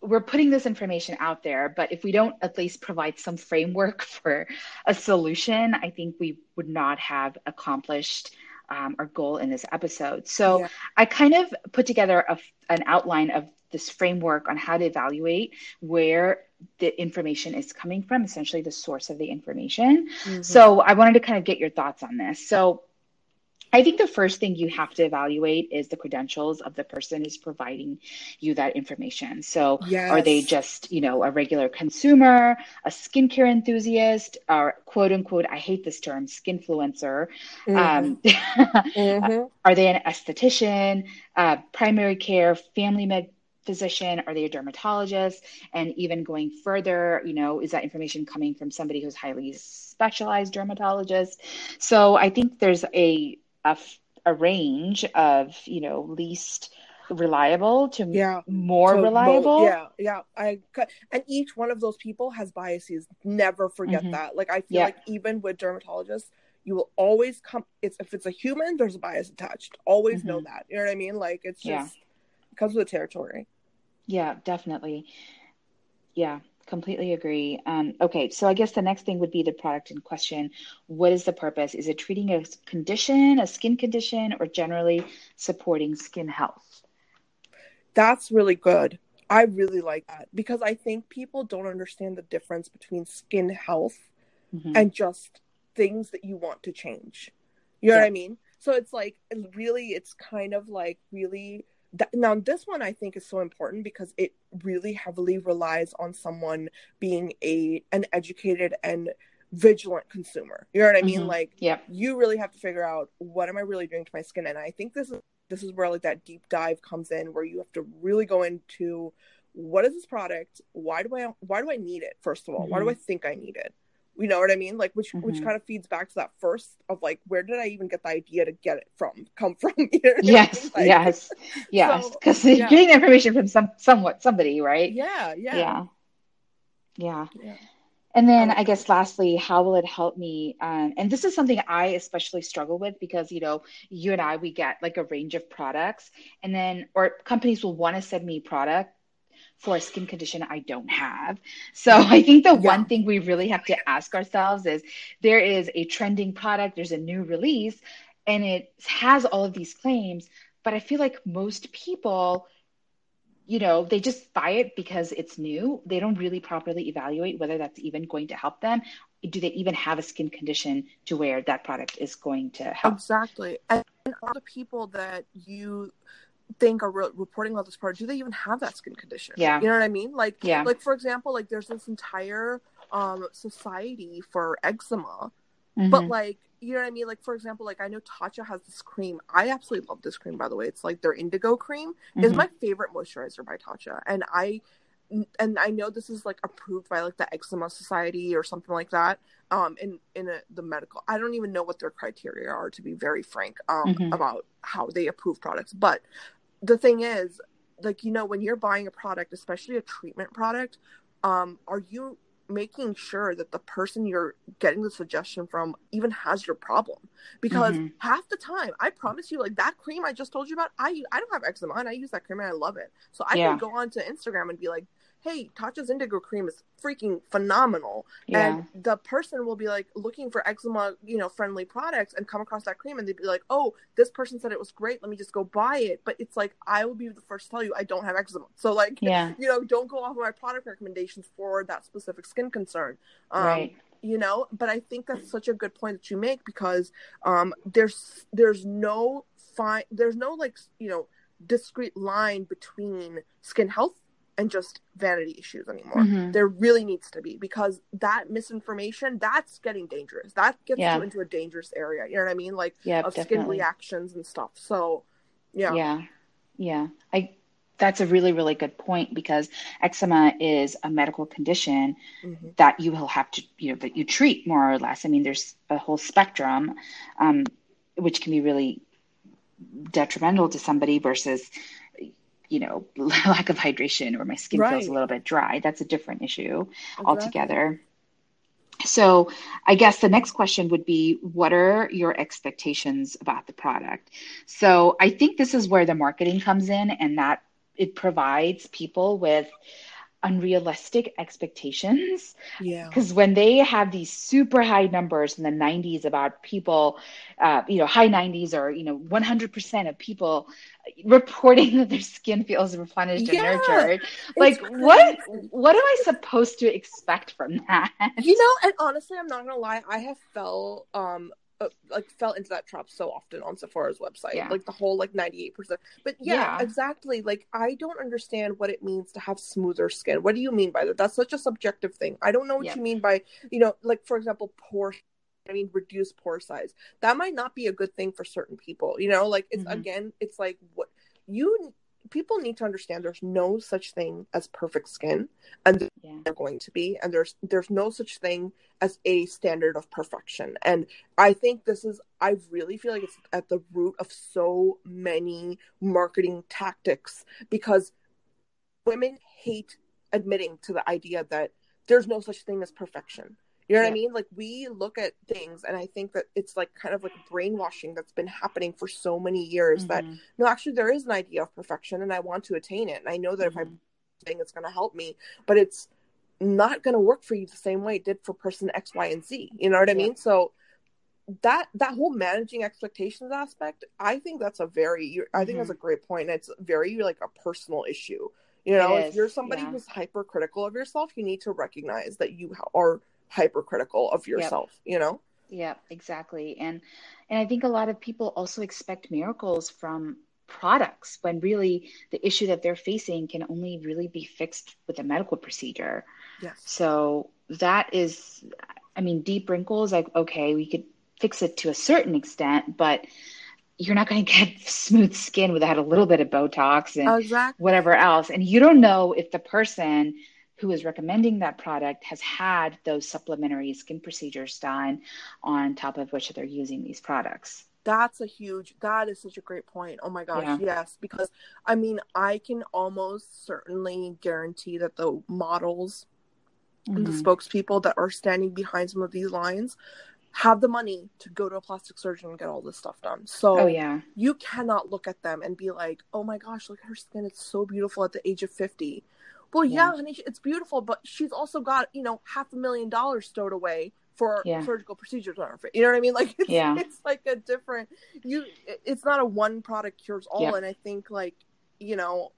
we're putting this information out there, but if we don't at least provide some framework for a solution, I think we would not have accomplished um, our goal in this episode. So yeah. I kind of put together a, an outline of this framework on how to evaluate where the information is coming from, essentially the source of the information. Mm-hmm. So I wanted to kind of get your thoughts on this. So I think the first thing you have to evaluate is the credentials of the person who's providing you that information. So, yes. are they just, you know, a regular consumer, a skincare enthusiast, or quote unquote, I hate this term, skinfluencer? Mm-hmm. Um, mm-hmm. Are they an esthetician, uh, primary care, family med physician? Are they a dermatologist? And even going further, you know, is that information coming from somebody who's highly specialized dermatologist? So I think there's a, a, a range of, you know, least reliable to yeah more so reliable yeah yeah i and each one of those people has biases never forget mm-hmm. that like i feel yeah. like even with dermatologists you will always come it's if it's a human there's a bias attached always mm-hmm. know that you know what i mean like it's just yeah. it comes with the territory yeah, definitely. Yeah, completely agree. Um, okay, so I guess the next thing would be the product in question. What is the purpose? Is it treating a condition, a skin condition, or generally supporting skin health? That's really good. I really like that because I think people don't understand the difference between skin health mm-hmm. and just things that you want to change. You know yeah. what I mean? So it's like really, it's kind of like really that, now this one i think is so important because it really heavily relies on someone being a an educated and vigilant consumer you know what i mean mm-hmm. like yeah you really have to figure out what am i really doing to my skin and i think this is this is where like that deep dive comes in where you have to really go into what is this product why do i why do i need it first of all mm-hmm. why do mm-hmm. i think i need it you know what I mean? Like which mm-hmm. which kind of feeds back to that first of like where did I even get the idea to get it from come from? You know yes, like, yes, yes. Because so, yeah. getting information from some somewhat somebody, right? Yeah, yeah, yeah, yeah. yeah. And then I guess lastly, how will it help me? Um, and this is something I especially struggle with because you know you and I we get like a range of products, and then or companies will want to send me product for a skin condition I don't have. So I think the yeah. one thing we really have to ask ourselves is there is a trending product, there's a new release, and it has all of these claims, but I feel like most people you know, they just buy it because it's new. They don't really properly evaluate whether that's even going to help them. Do they even have a skin condition to where that product is going to help? Exactly. And all the people that you think are re- reporting about this part do they even have that skin condition yeah you know what i mean like yeah like for example like there's this entire um society for eczema mm-hmm. but like you know what I mean? Like for example, like I know Tatcha has this cream. I absolutely love this cream by the way. It's like their indigo cream. Mm-hmm. is my favorite moisturizer by Tatcha. And I and I know this is like approved by like the Eczema Society or something like that. Um, in in a, the medical, I don't even know what their criteria are to be very frank. Um, mm-hmm. about how they approve products. But the thing is, like you know, when you're buying a product, especially a treatment product, um, are you making sure that the person you're getting the suggestion from even has your problem because mm-hmm. half the time i promise you like that cream i just told you about i i don't have eczema and i use that cream and i love it so i yeah. can go on to instagram and be like hey, Tatcha's Indigo Cream is freaking phenomenal. Yeah. And the person will be like looking for eczema, you know, friendly products and come across that cream and they'd be like, oh, this person said it was great. Let me just go buy it. But it's like, I will be the first to tell you I don't have eczema. So, like, yeah. you know, don't go off of my product recommendations for that specific skin concern. Um, right you know but i think that's such a good point that you make because um there's there's no fine there's no like you know discrete line between skin health and just vanity issues anymore. Mm-hmm. There really needs to be because that misinformation that's getting dangerous. That gets yeah. you into a dangerous area. You know what I mean? Like yeah, of definitely. skin reactions and stuff. So yeah. Yeah. Yeah. I that's a really really good point because eczema is a medical condition mm-hmm. that you will have to you know that you treat more or less i mean there's a whole spectrum um, which can be really detrimental to somebody versus you know, lack of hydration or my skin right. feels a little bit dry. That's a different issue exactly. altogether. So, I guess the next question would be what are your expectations about the product? So, I think this is where the marketing comes in and that it provides people with unrealistic expectations. Yeah. Because when they have these super high numbers in the 90s about people, uh, you know, high 90s or, you know, 100% of people reporting that their skin feels replenished yeah, and nurtured. Like, what, what am I supposed to expect from that? You know, and honestly, I'm not going to lie, I have felt, um, uh, like fell into that trap so often on Sephora's website. Yeah. Like the whole like 98%. But yeah, yeah, exactly. Like I don't understand what it means to have smoother skin. What do you mean by that? That's such a subjective thing. I don't know what yep. you mean by, you know, like for example, pore I mean reduce pore size. That might not be a good thing for certain people. You know, like it's mm-hmm. again, it's like what you people need to understand there's no such thing as perfect skin and yeah. they're going to be and there's there's no such thing as a standard of perfection and i think this is i really feel like it's at the root of so many marketing tactics because women hate admitting to the idea that there's no such thing as perfection you know what yeah. I mean? Like we look at things and I think that it's like kind of like brainwashing that's been happening for so many years mm-hmm. that no, actually there is an idea of perfection and I want to attain it. And I know that mm-hmm. if I'm saying it's gonna help me, but it's not gonna work for you the same way it did for person X, Y, and Z. You know what I yeah. mean? So that that whole managing expectations aspect, I think that's a very I think mm-hmm. that's a great point. It's very like a personal issue. You know, if you're somebody yeah. who's hypercritical of yourself, you need to recognize that you are hypercritical of yourself yep. you know? Yeah exactly. And and i think a lot of people also expect miracles from products when really the issue that they're facing can only really be fixed with a medical procedure. Yes. So that is i mean deep wrinkles like okay we could fix it to a certain extent but you're not going to get smooth skin without a little bit of botox and exactly. whatever else. And you don't know if the person who is recommending that product has had those supplementary skin procedures done on top of which they're using these products. That's a huge, that is such a great point. Oh my gosh, yeah. yes. Because I mean, I can almost certainly guarantee that the models mm-hmm. and the mm-hmm. spokespeople that are standing behind some of these lines have the money to go to a plastic surgeon and get all this stuff done. So oh, yeah. you cannot look at them and be like, oh my gosh, look at her skin. It's so beautiful at the age of 50 well, yeah. yeah, honey, it's beautiful, but she's also got you know half a million dollars stowed away for yeah. surgical procedures on her face. You know what I mean? Like, it's, yeah. it's like a different. You, it's not a one product cures all, yeah. and I think like you know,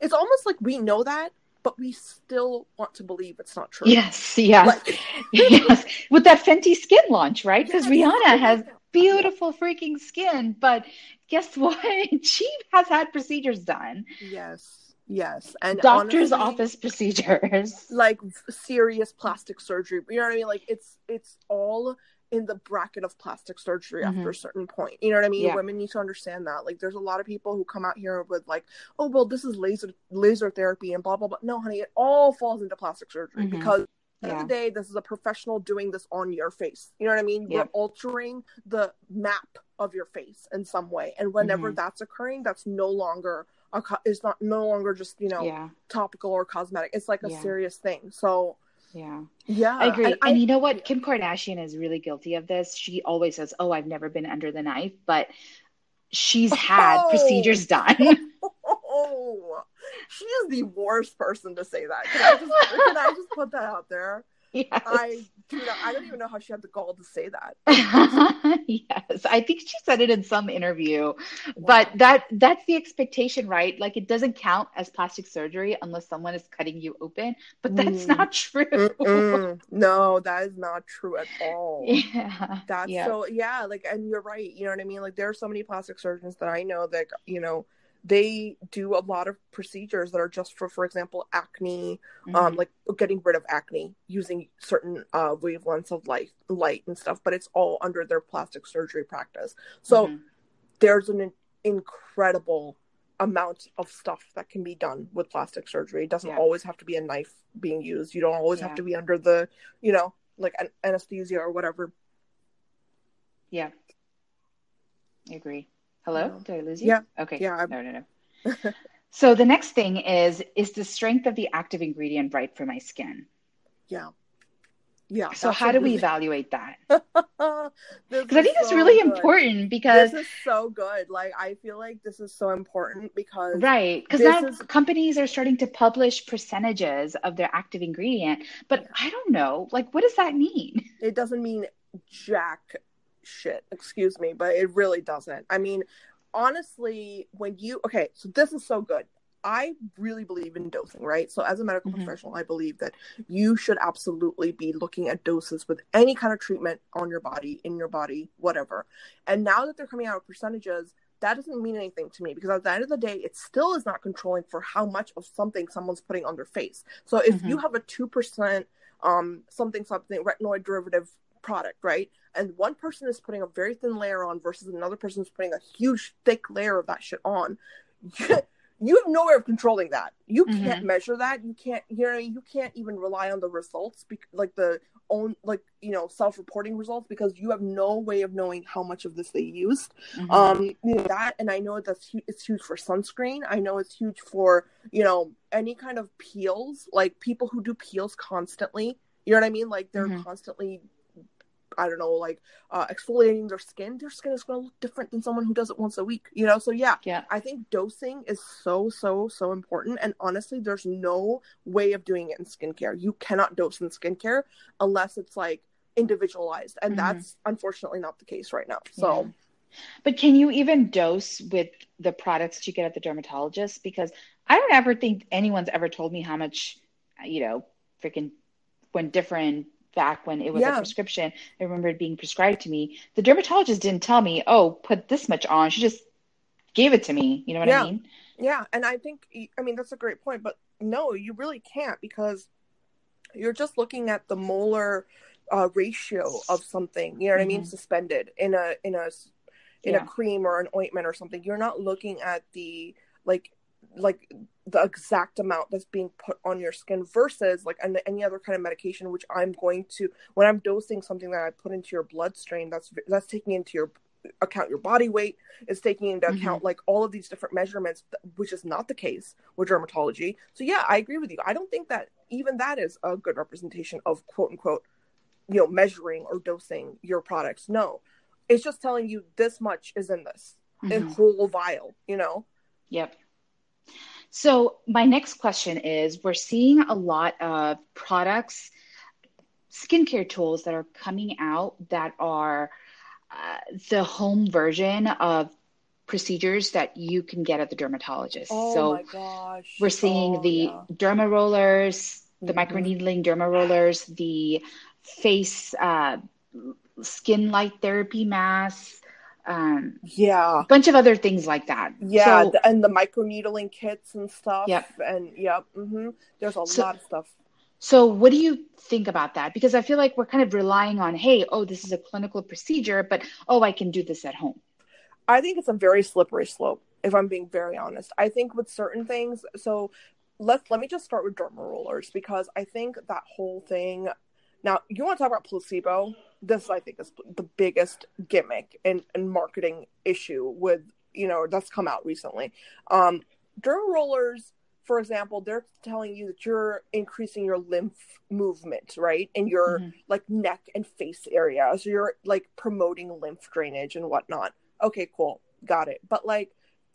it's almost like we know that, but we still want to believe it's not true. Yes, yes, like, yes. With that Fenty skin launch, right? Because yes. Rihanna has beautiful freaking skin, but guess what? she has had procedures done. Yes Yes, and doctor's honestly, office procedures, like serious plastic surgery. You know what I mean? Like it's it's all in the bracket of plastic surgery Mhm. after a certain point. You know what I mean? Yeah. Women need to understand that. Like there's a lot of people who come out here with like, oh well, this is laser laser therapy and blah blah blah. No, honey, it all falls into plastic surgery Mhm. because at the end Yeah. of the day, this is a professional doing this on your face. You know what I mean? Yep. We're altering the map of your face in some way, and whenever Mhm. that's occurring, that's no longer a co- it's not no longer just you know Yeah. topical or cosmetic. It's like a Yeah. serious thing. So Yeah. yeah, I agree. And And, I- you know what? Kim Kardashian is really guilty of this. She always says, Oh, I've never been under the knife, but she's had Oh. procedures done. Oh, she is the worst person to say that. Can I just, can I just put that out there? Yes. I do not. I don't even know how she had the gall to say that. yes. I think she said it in some interview. But that that's the expectation, right? Like it doesn't count as plastic surgery unless someone is cutting you open. But that's Mm. not true. Mm-mm. no, that is not true at all. yeah. That's yeah. so yeah, like and you're right, you know what I mean? Like there are so many plastic surgeons that I know that you know they do a lot of procedures that are just for for example acne um Mhm. like getting rid of acne using certain uh wavelengths of light light and stuff but it's all under their plastic surgery practice so Mhm. there's an incredible amount of stuff that can be done with plastic surgery it doesn't Yeah. always have to be a knife being used you don't always Yeah. have to be under the you know like an- anesthesia or whatever Yeah. I agree. Hello? Yeah. Did I lose you? Yeah. Okay. Yeah, I'm- No, no, no. so the next thing is is the strength of the active ingredient right for my skin? yeah yeah So how do we evaluate that? Because I think it's so really good. important because this is so good like i feel like this is so important because right because now is- companies are starting to publish percentages of their active ingredient, but I don't know, like what does that mean? it doesn't mean jack shit excuse me but it really doesn't. I mean honestly when you okay so this is so good. I really believe in dosing right? So as a medical Mhm. professional i believe that you should absolutely be looking at doses with any kind of treatment on your body in your body whatever. And now that they're coming out with percentages that doesn't mean anything to me because at the end of the day it still is not controlling for how much of something someone's putting on their face. So if you have a 2% um something something retinoid derivative product right? And one person is putting a very thin layer on versus another person is putting a huge thick layer of that shit on. You have no way of controlling that. You Mhm. can't measure that. You can't you know you can't even rely on the results bec- like the own like you know self-reporting results because you have no way of knowing how much of this they used. Mhm. um you know, that and i know that's hu- it's huge for sunscreen. I know it's huge for you know any kind of peels. Like people who do peels constantly you know what i mean? Like they're Mhm. constantly i don't know like uh exfoliating their skin their skin is going to look different than someone who does it once a week you know so yeah yeah. I think dosing is so, so, so important. And honestly, there's no way of doing it in skincare. You cannot dose in skincare unless it's like individualized. And Mhm. that's unfortunately not the case right now. So, But can you even dose with the products you get at the dermatologist? Because I don't ever think anyone's ever told me how much, you know, freaking when different back when it was Yeah. a prescription, I remember it being prescribed to me. The dermatologist didn't tell me, oh, put this much on. She just gave it to me. You know what Yeah. I mean? yeah. And I think, I mean, that's a great point. But no, you really can't because you're just looking at the molar uh, ratio of something. You know what I mean? Mhm. Suspended in a, in a, in Yeah. a cream or an ointment or something. You're not looking at the, like, like the exact amount that's being put on your skin versus like an, any other kind of medication which i'm going to when i'm dosing something that i put into your bloodstream that's that's taking into your account your body weight it's taking into Mhm. account like all of these different measurements which is not the case with dermatology so yeah i agree with you i don't think that even that is a good representation of quote unquote you know measuring or dosing your products no it's just telling you this much is in this in Mhm. whole vial you know Yep. So my next question is we're seeing a lot of products, skincare tools that are coming out that are uh, the home version of procedures that you can get at the dermatologist. oh so my gosh we're seeing Oh, the yeah. derma rollers, the Mhm. microneedling derma rollers, the face uh, skin light therapy masks, um, yeah a bunch of other things like that. Yeah, So- the, and the microneedling kits and stuff. Yep. And yep, hmm there's a So- lot of stuff. So, what do you think about that? Because I feel like we're kind of relying on, hey, oh, this is a clinical procedure, but oh, I can do this at home. I think it's a very slippery slope, if I'm being very honest. I think with certain things, so let let me just start with derma rollers because I think that whole thing. Now, you want to talk about placebo? This I think is the biggest gimmick and, and marketing issue with you know that's come out recently. Um, derma rollers for example, they're telling you that you're increasing your lymph movement, right? In your mm-hmm. like neck and face area. So you're like promoting lymph drainage and whatnot. Okay, cool. Got it. But like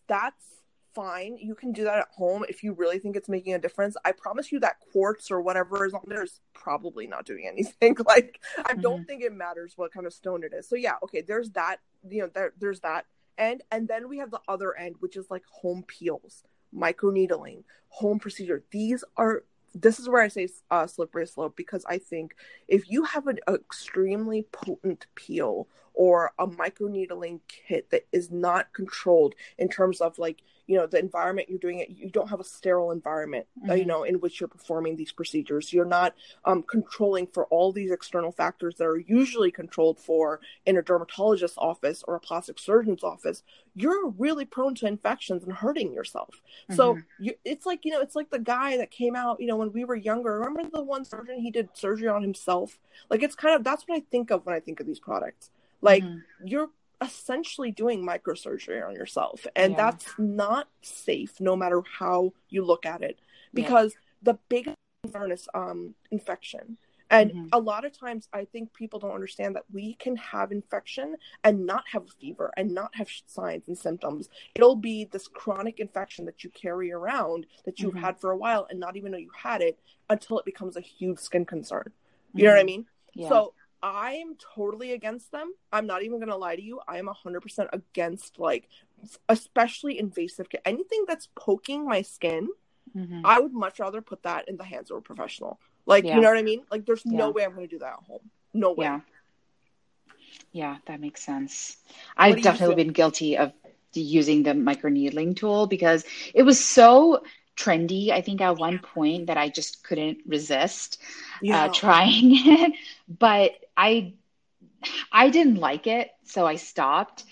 that's fine. You can do that at home if you really think it's making a difference. I promise you that quartz or whatever is on there is probably not doing anything. like I mm-hmm. don't think it matters what kind of stone it is. So yeah, okay, there's that, you know, there, there's that end and then we have the other end which is like home peels microneedling, home procedure. These are this is where I say uh, slippery slope because I think if you have an extremely potent peel or a microneedling kit that is not controlled in terms of like you know the environment you're doing it you don't have a sterile environment mm-hmm. uh, you mm-hmm. know in which you're performing these procedures you're not um, controlling for all these external factors that are usually controlled for in a dermatologist's office or a plastic surgeon's office you're really prone to infections and hurting yourself mm-hmm. so you, it's like you know it's like the guy that came out you know when we were younger remember the one surgeon he did surgery on himself like it's kind of that's what i think of when i think of these products like mm-hmm. you're essentially doing microsurgery on yourself and yeah. that's not safe no matter how you look at it because yeah. the biggest concern is um infection and mm-hmm. a lot of times i think people don't understand that we can have infection and not have a fever and not have signs and symptoms it'll be this chronic infection that you carry around that you've mm-hmm. had for a while and not even know you had it until it becomes a huge skin concern you mm-hmm. know what i mm-hmm. mean yeah. so I'm totally against them. I'm not even going to lie to you. I am 100% against, like, especially invasive Anything that's poking my skin, mm-hmm. I would much rather put that in the hands of a professional. Like, yeah. you know what I mean? Like, there's yeah. no way I'm going to do that at home. No way. Yeah. Yeah, that makes sense. I've definitely been guilty of using the microneedling tool because it was so trendy i think at one point that i just couldn't resist uh, yeah. uh, trying it but i i didn't like it so i stopped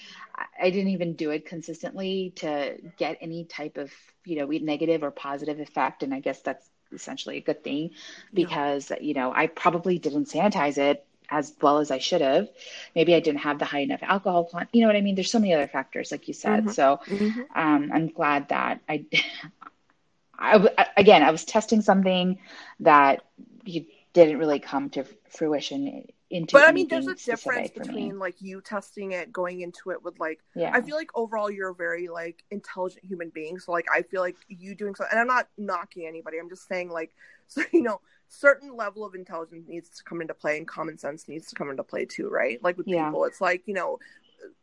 i didn't even do it consistently to get any type of you know negative or positive effect and i guess that's essentially a good thing because yeah. you know i probably didn't sanitize it as well as I should have. Maybe I didn't have the high enough alcohol content. You know what I mean? There's so many other factors, like you said. Mm-hmm. So mm-hmm. Um, I'm glad that I I, again, I was testing something that you didn't really come to fruition into. But I mean, there's a difference between like you testing it, going into it with like, yeah. I feel like overall you're a very like intelligent human being. So like, I feel like you doing so, and I'm not knocking anybody. I'm just saying like, so you know, certain level of intelligence needs to come into play and common sense needs to come into play too, right? Like with yeah. people, it's like you know,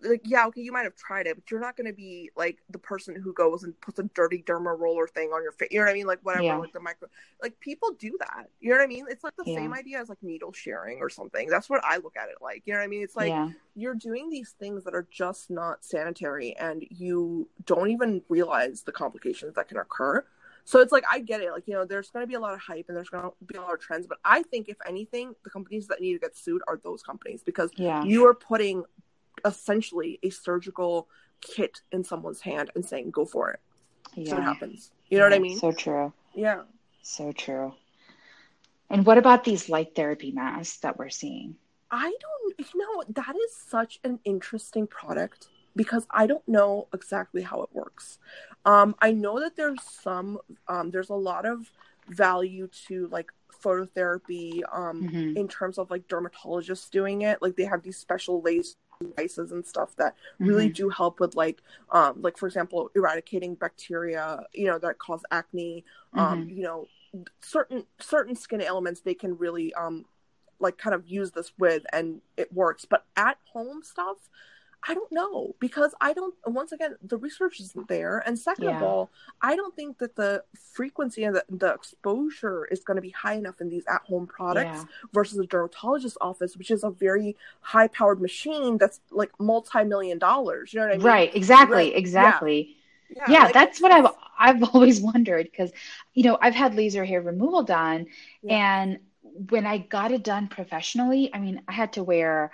like yeah okay you might have tried it but you're not going to be like the person who goes and puts a dirty derma roller thing on your face you know what i mean like whatever yeah. like the micro like people do that you know what i mean it's like the yeah. same idea as like needle sharing or something that's what i look at it like you know what i mean it's like yeah. you're doing these things that are just not sanitary and you don't even realize the complications that can occur so it's like I get it. Like, you know, there's gonna be a lot of hype and there's gonna be a lot of trends. But I think if anything, the companies that need to get sued are those companies because yeah. you are putting essentially a surgical kit in someone's hand and saying go for it. Yeah. so it happens. You know yeah, what i mean? so true. Yeah. So true. And what about these light therapy masks that we're seeing? I don't you know that is such an interesting product because i don't know exactly how it works. Um i know that there's some um there's a lot of value to like phototherapy um mm-hmm. in terms of like dermatologists doing it. Like they have these special laser devices and stuff that really mm-hmm. do help with like um like for example eradicating bacteria you know that cause acne um mm-hmm. you know certain certain skin ailments they can really um like kind of use this with and it works but at home stuff I don't know because I don't. Once again, the research isn't there, and second yeah. of all, I don't think that the frequency and the, the exposure is going to be high enough in these at-home products yeah. versus a dermatologist's office, which is a very high-powered machine that's like multi-million dollars. You know what I mean? Right. Exactly. Right. Exactly. Yeah. Yeah, like, that's what I've I've always wondered because you know I've had laser hair removal done, and when I got it done professionally, I mean I had to wear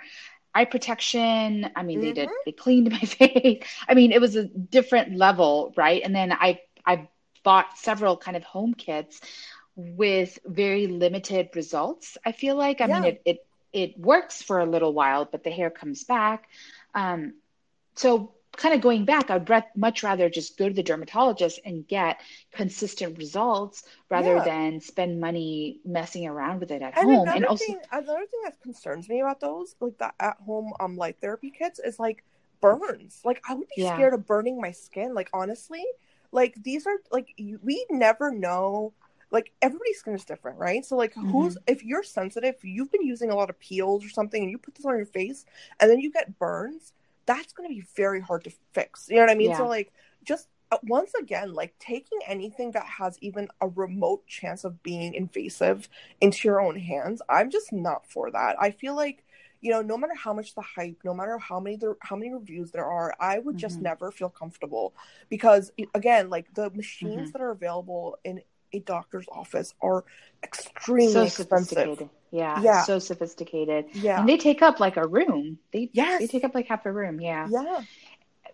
eye protection. I mean they did Mhm. they cleaned my face. I mean it was a different level, right? And then I I bought several kind of home kits with very limited results. I feel like I mean it it it works for a little while, but the hair comes back. Um, so kind of going back, I'd much rather just go to the dermatologist and get consistent results rather Yeah. than spend money messing around with it at And home. another And also, thing, another thing that concerns me about those, like the at-home um light therapy kits, is like burns. Like I would be Yeah. scared of burning my skin. Like honestly, like these are like you, we never know. Like everybody's skin is different, right? So like, who's Mm-hmm. if you're sensitive, you've been using a lot of peels or something, and you put this on your face, and then you get burns. That's going to be very hard to fix. You know what I mean? So like, just uh, once again, like taking anything that has even a remote chance of being invasive into your own hands, I'm just not for that. I feel like, you know, no matter how much the hype, no matter how many there, how many reviews there are, I would just Mhm. never feel comfortable because again, like the machines Mhm. that are available in a doctor's office are extremely so expensive. sophisticated. Yeah, Yeah. so sophisticated. Yeah. And they take up like a room. They Yes. they take up like half a room. Yeah. yeah.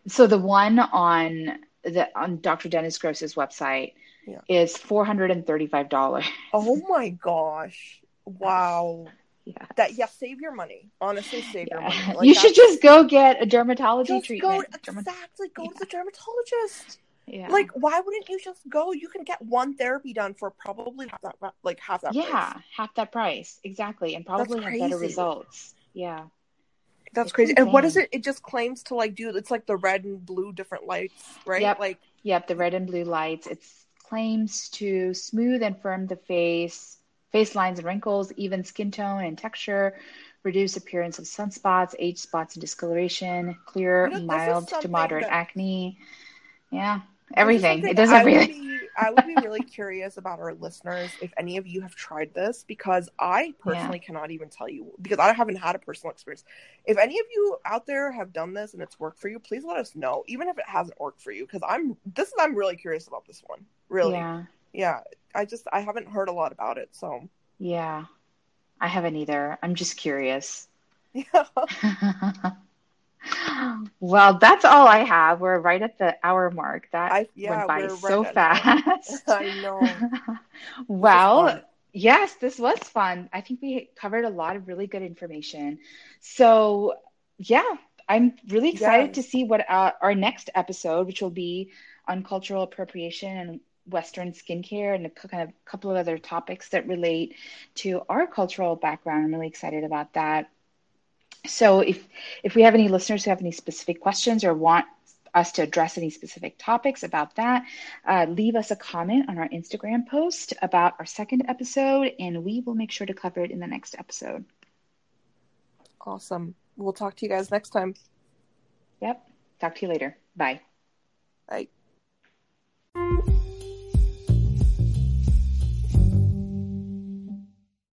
So the one on the on Dr. Dennis Gross's website Yeah. is four hundred and thirty five dollars. Oh my gosh. Wow. Yeah. That yeah, save your money. Honestly, save your money. Like, you should just go get a dermatology just treatment. go exactly go to the dermatologist. Yeah. Like, why wouldn't you just go? You can get one therapy done for probably half that, like half that. yeah, price. half that price. Exactly. And probably have better results. Yeah. that's It's crazy. And what is it? It just claims to like do. It's like the red and blue different lights, right? Yep. Like, Yep, the red and blue lights. It claims to smooth and firm the face, face lines and wrinkles, even skin tone and texture, reduce appearance of sunspots, age spots and discoloration, clear, You know, mild to moderate that- acne. Yeah, everything. It does I would everything. be- I would be really curious about our listeners if any of you have tried this because I personally cannot even tell you because I haven't had a personal experience. If any of you out there have done this and it's worked for you, please let us know, even if it hasn't worked for you, because I'm this is I'm really curious about this one. Really, Yeah, yeah. I just I haven't heard a lot about it, so yeah. I haven't either. I'm just curious. yeah. Well, that's all I have. We're right at the hour mark. That I yeah, went by so right hour. fast. I know. Well, yes, this was fun. I think we covered a lot of really good information. So, yeah, I'm really excited to see what uh, our next episode, which will be on cultural appropriation and Western skincare and a kind of couple of other topics that relate to our cultural background. I'm really excited about that. So, if if we have any listeners who have any specific questions or want us to address any specific topics about that, uh, leave us a comment on our Instagram post about our second episode, and we will make sure to cover it in the next episode. Awesome. We'll talk to you guys next time. Yep. Talk to you later. Bye. Bye.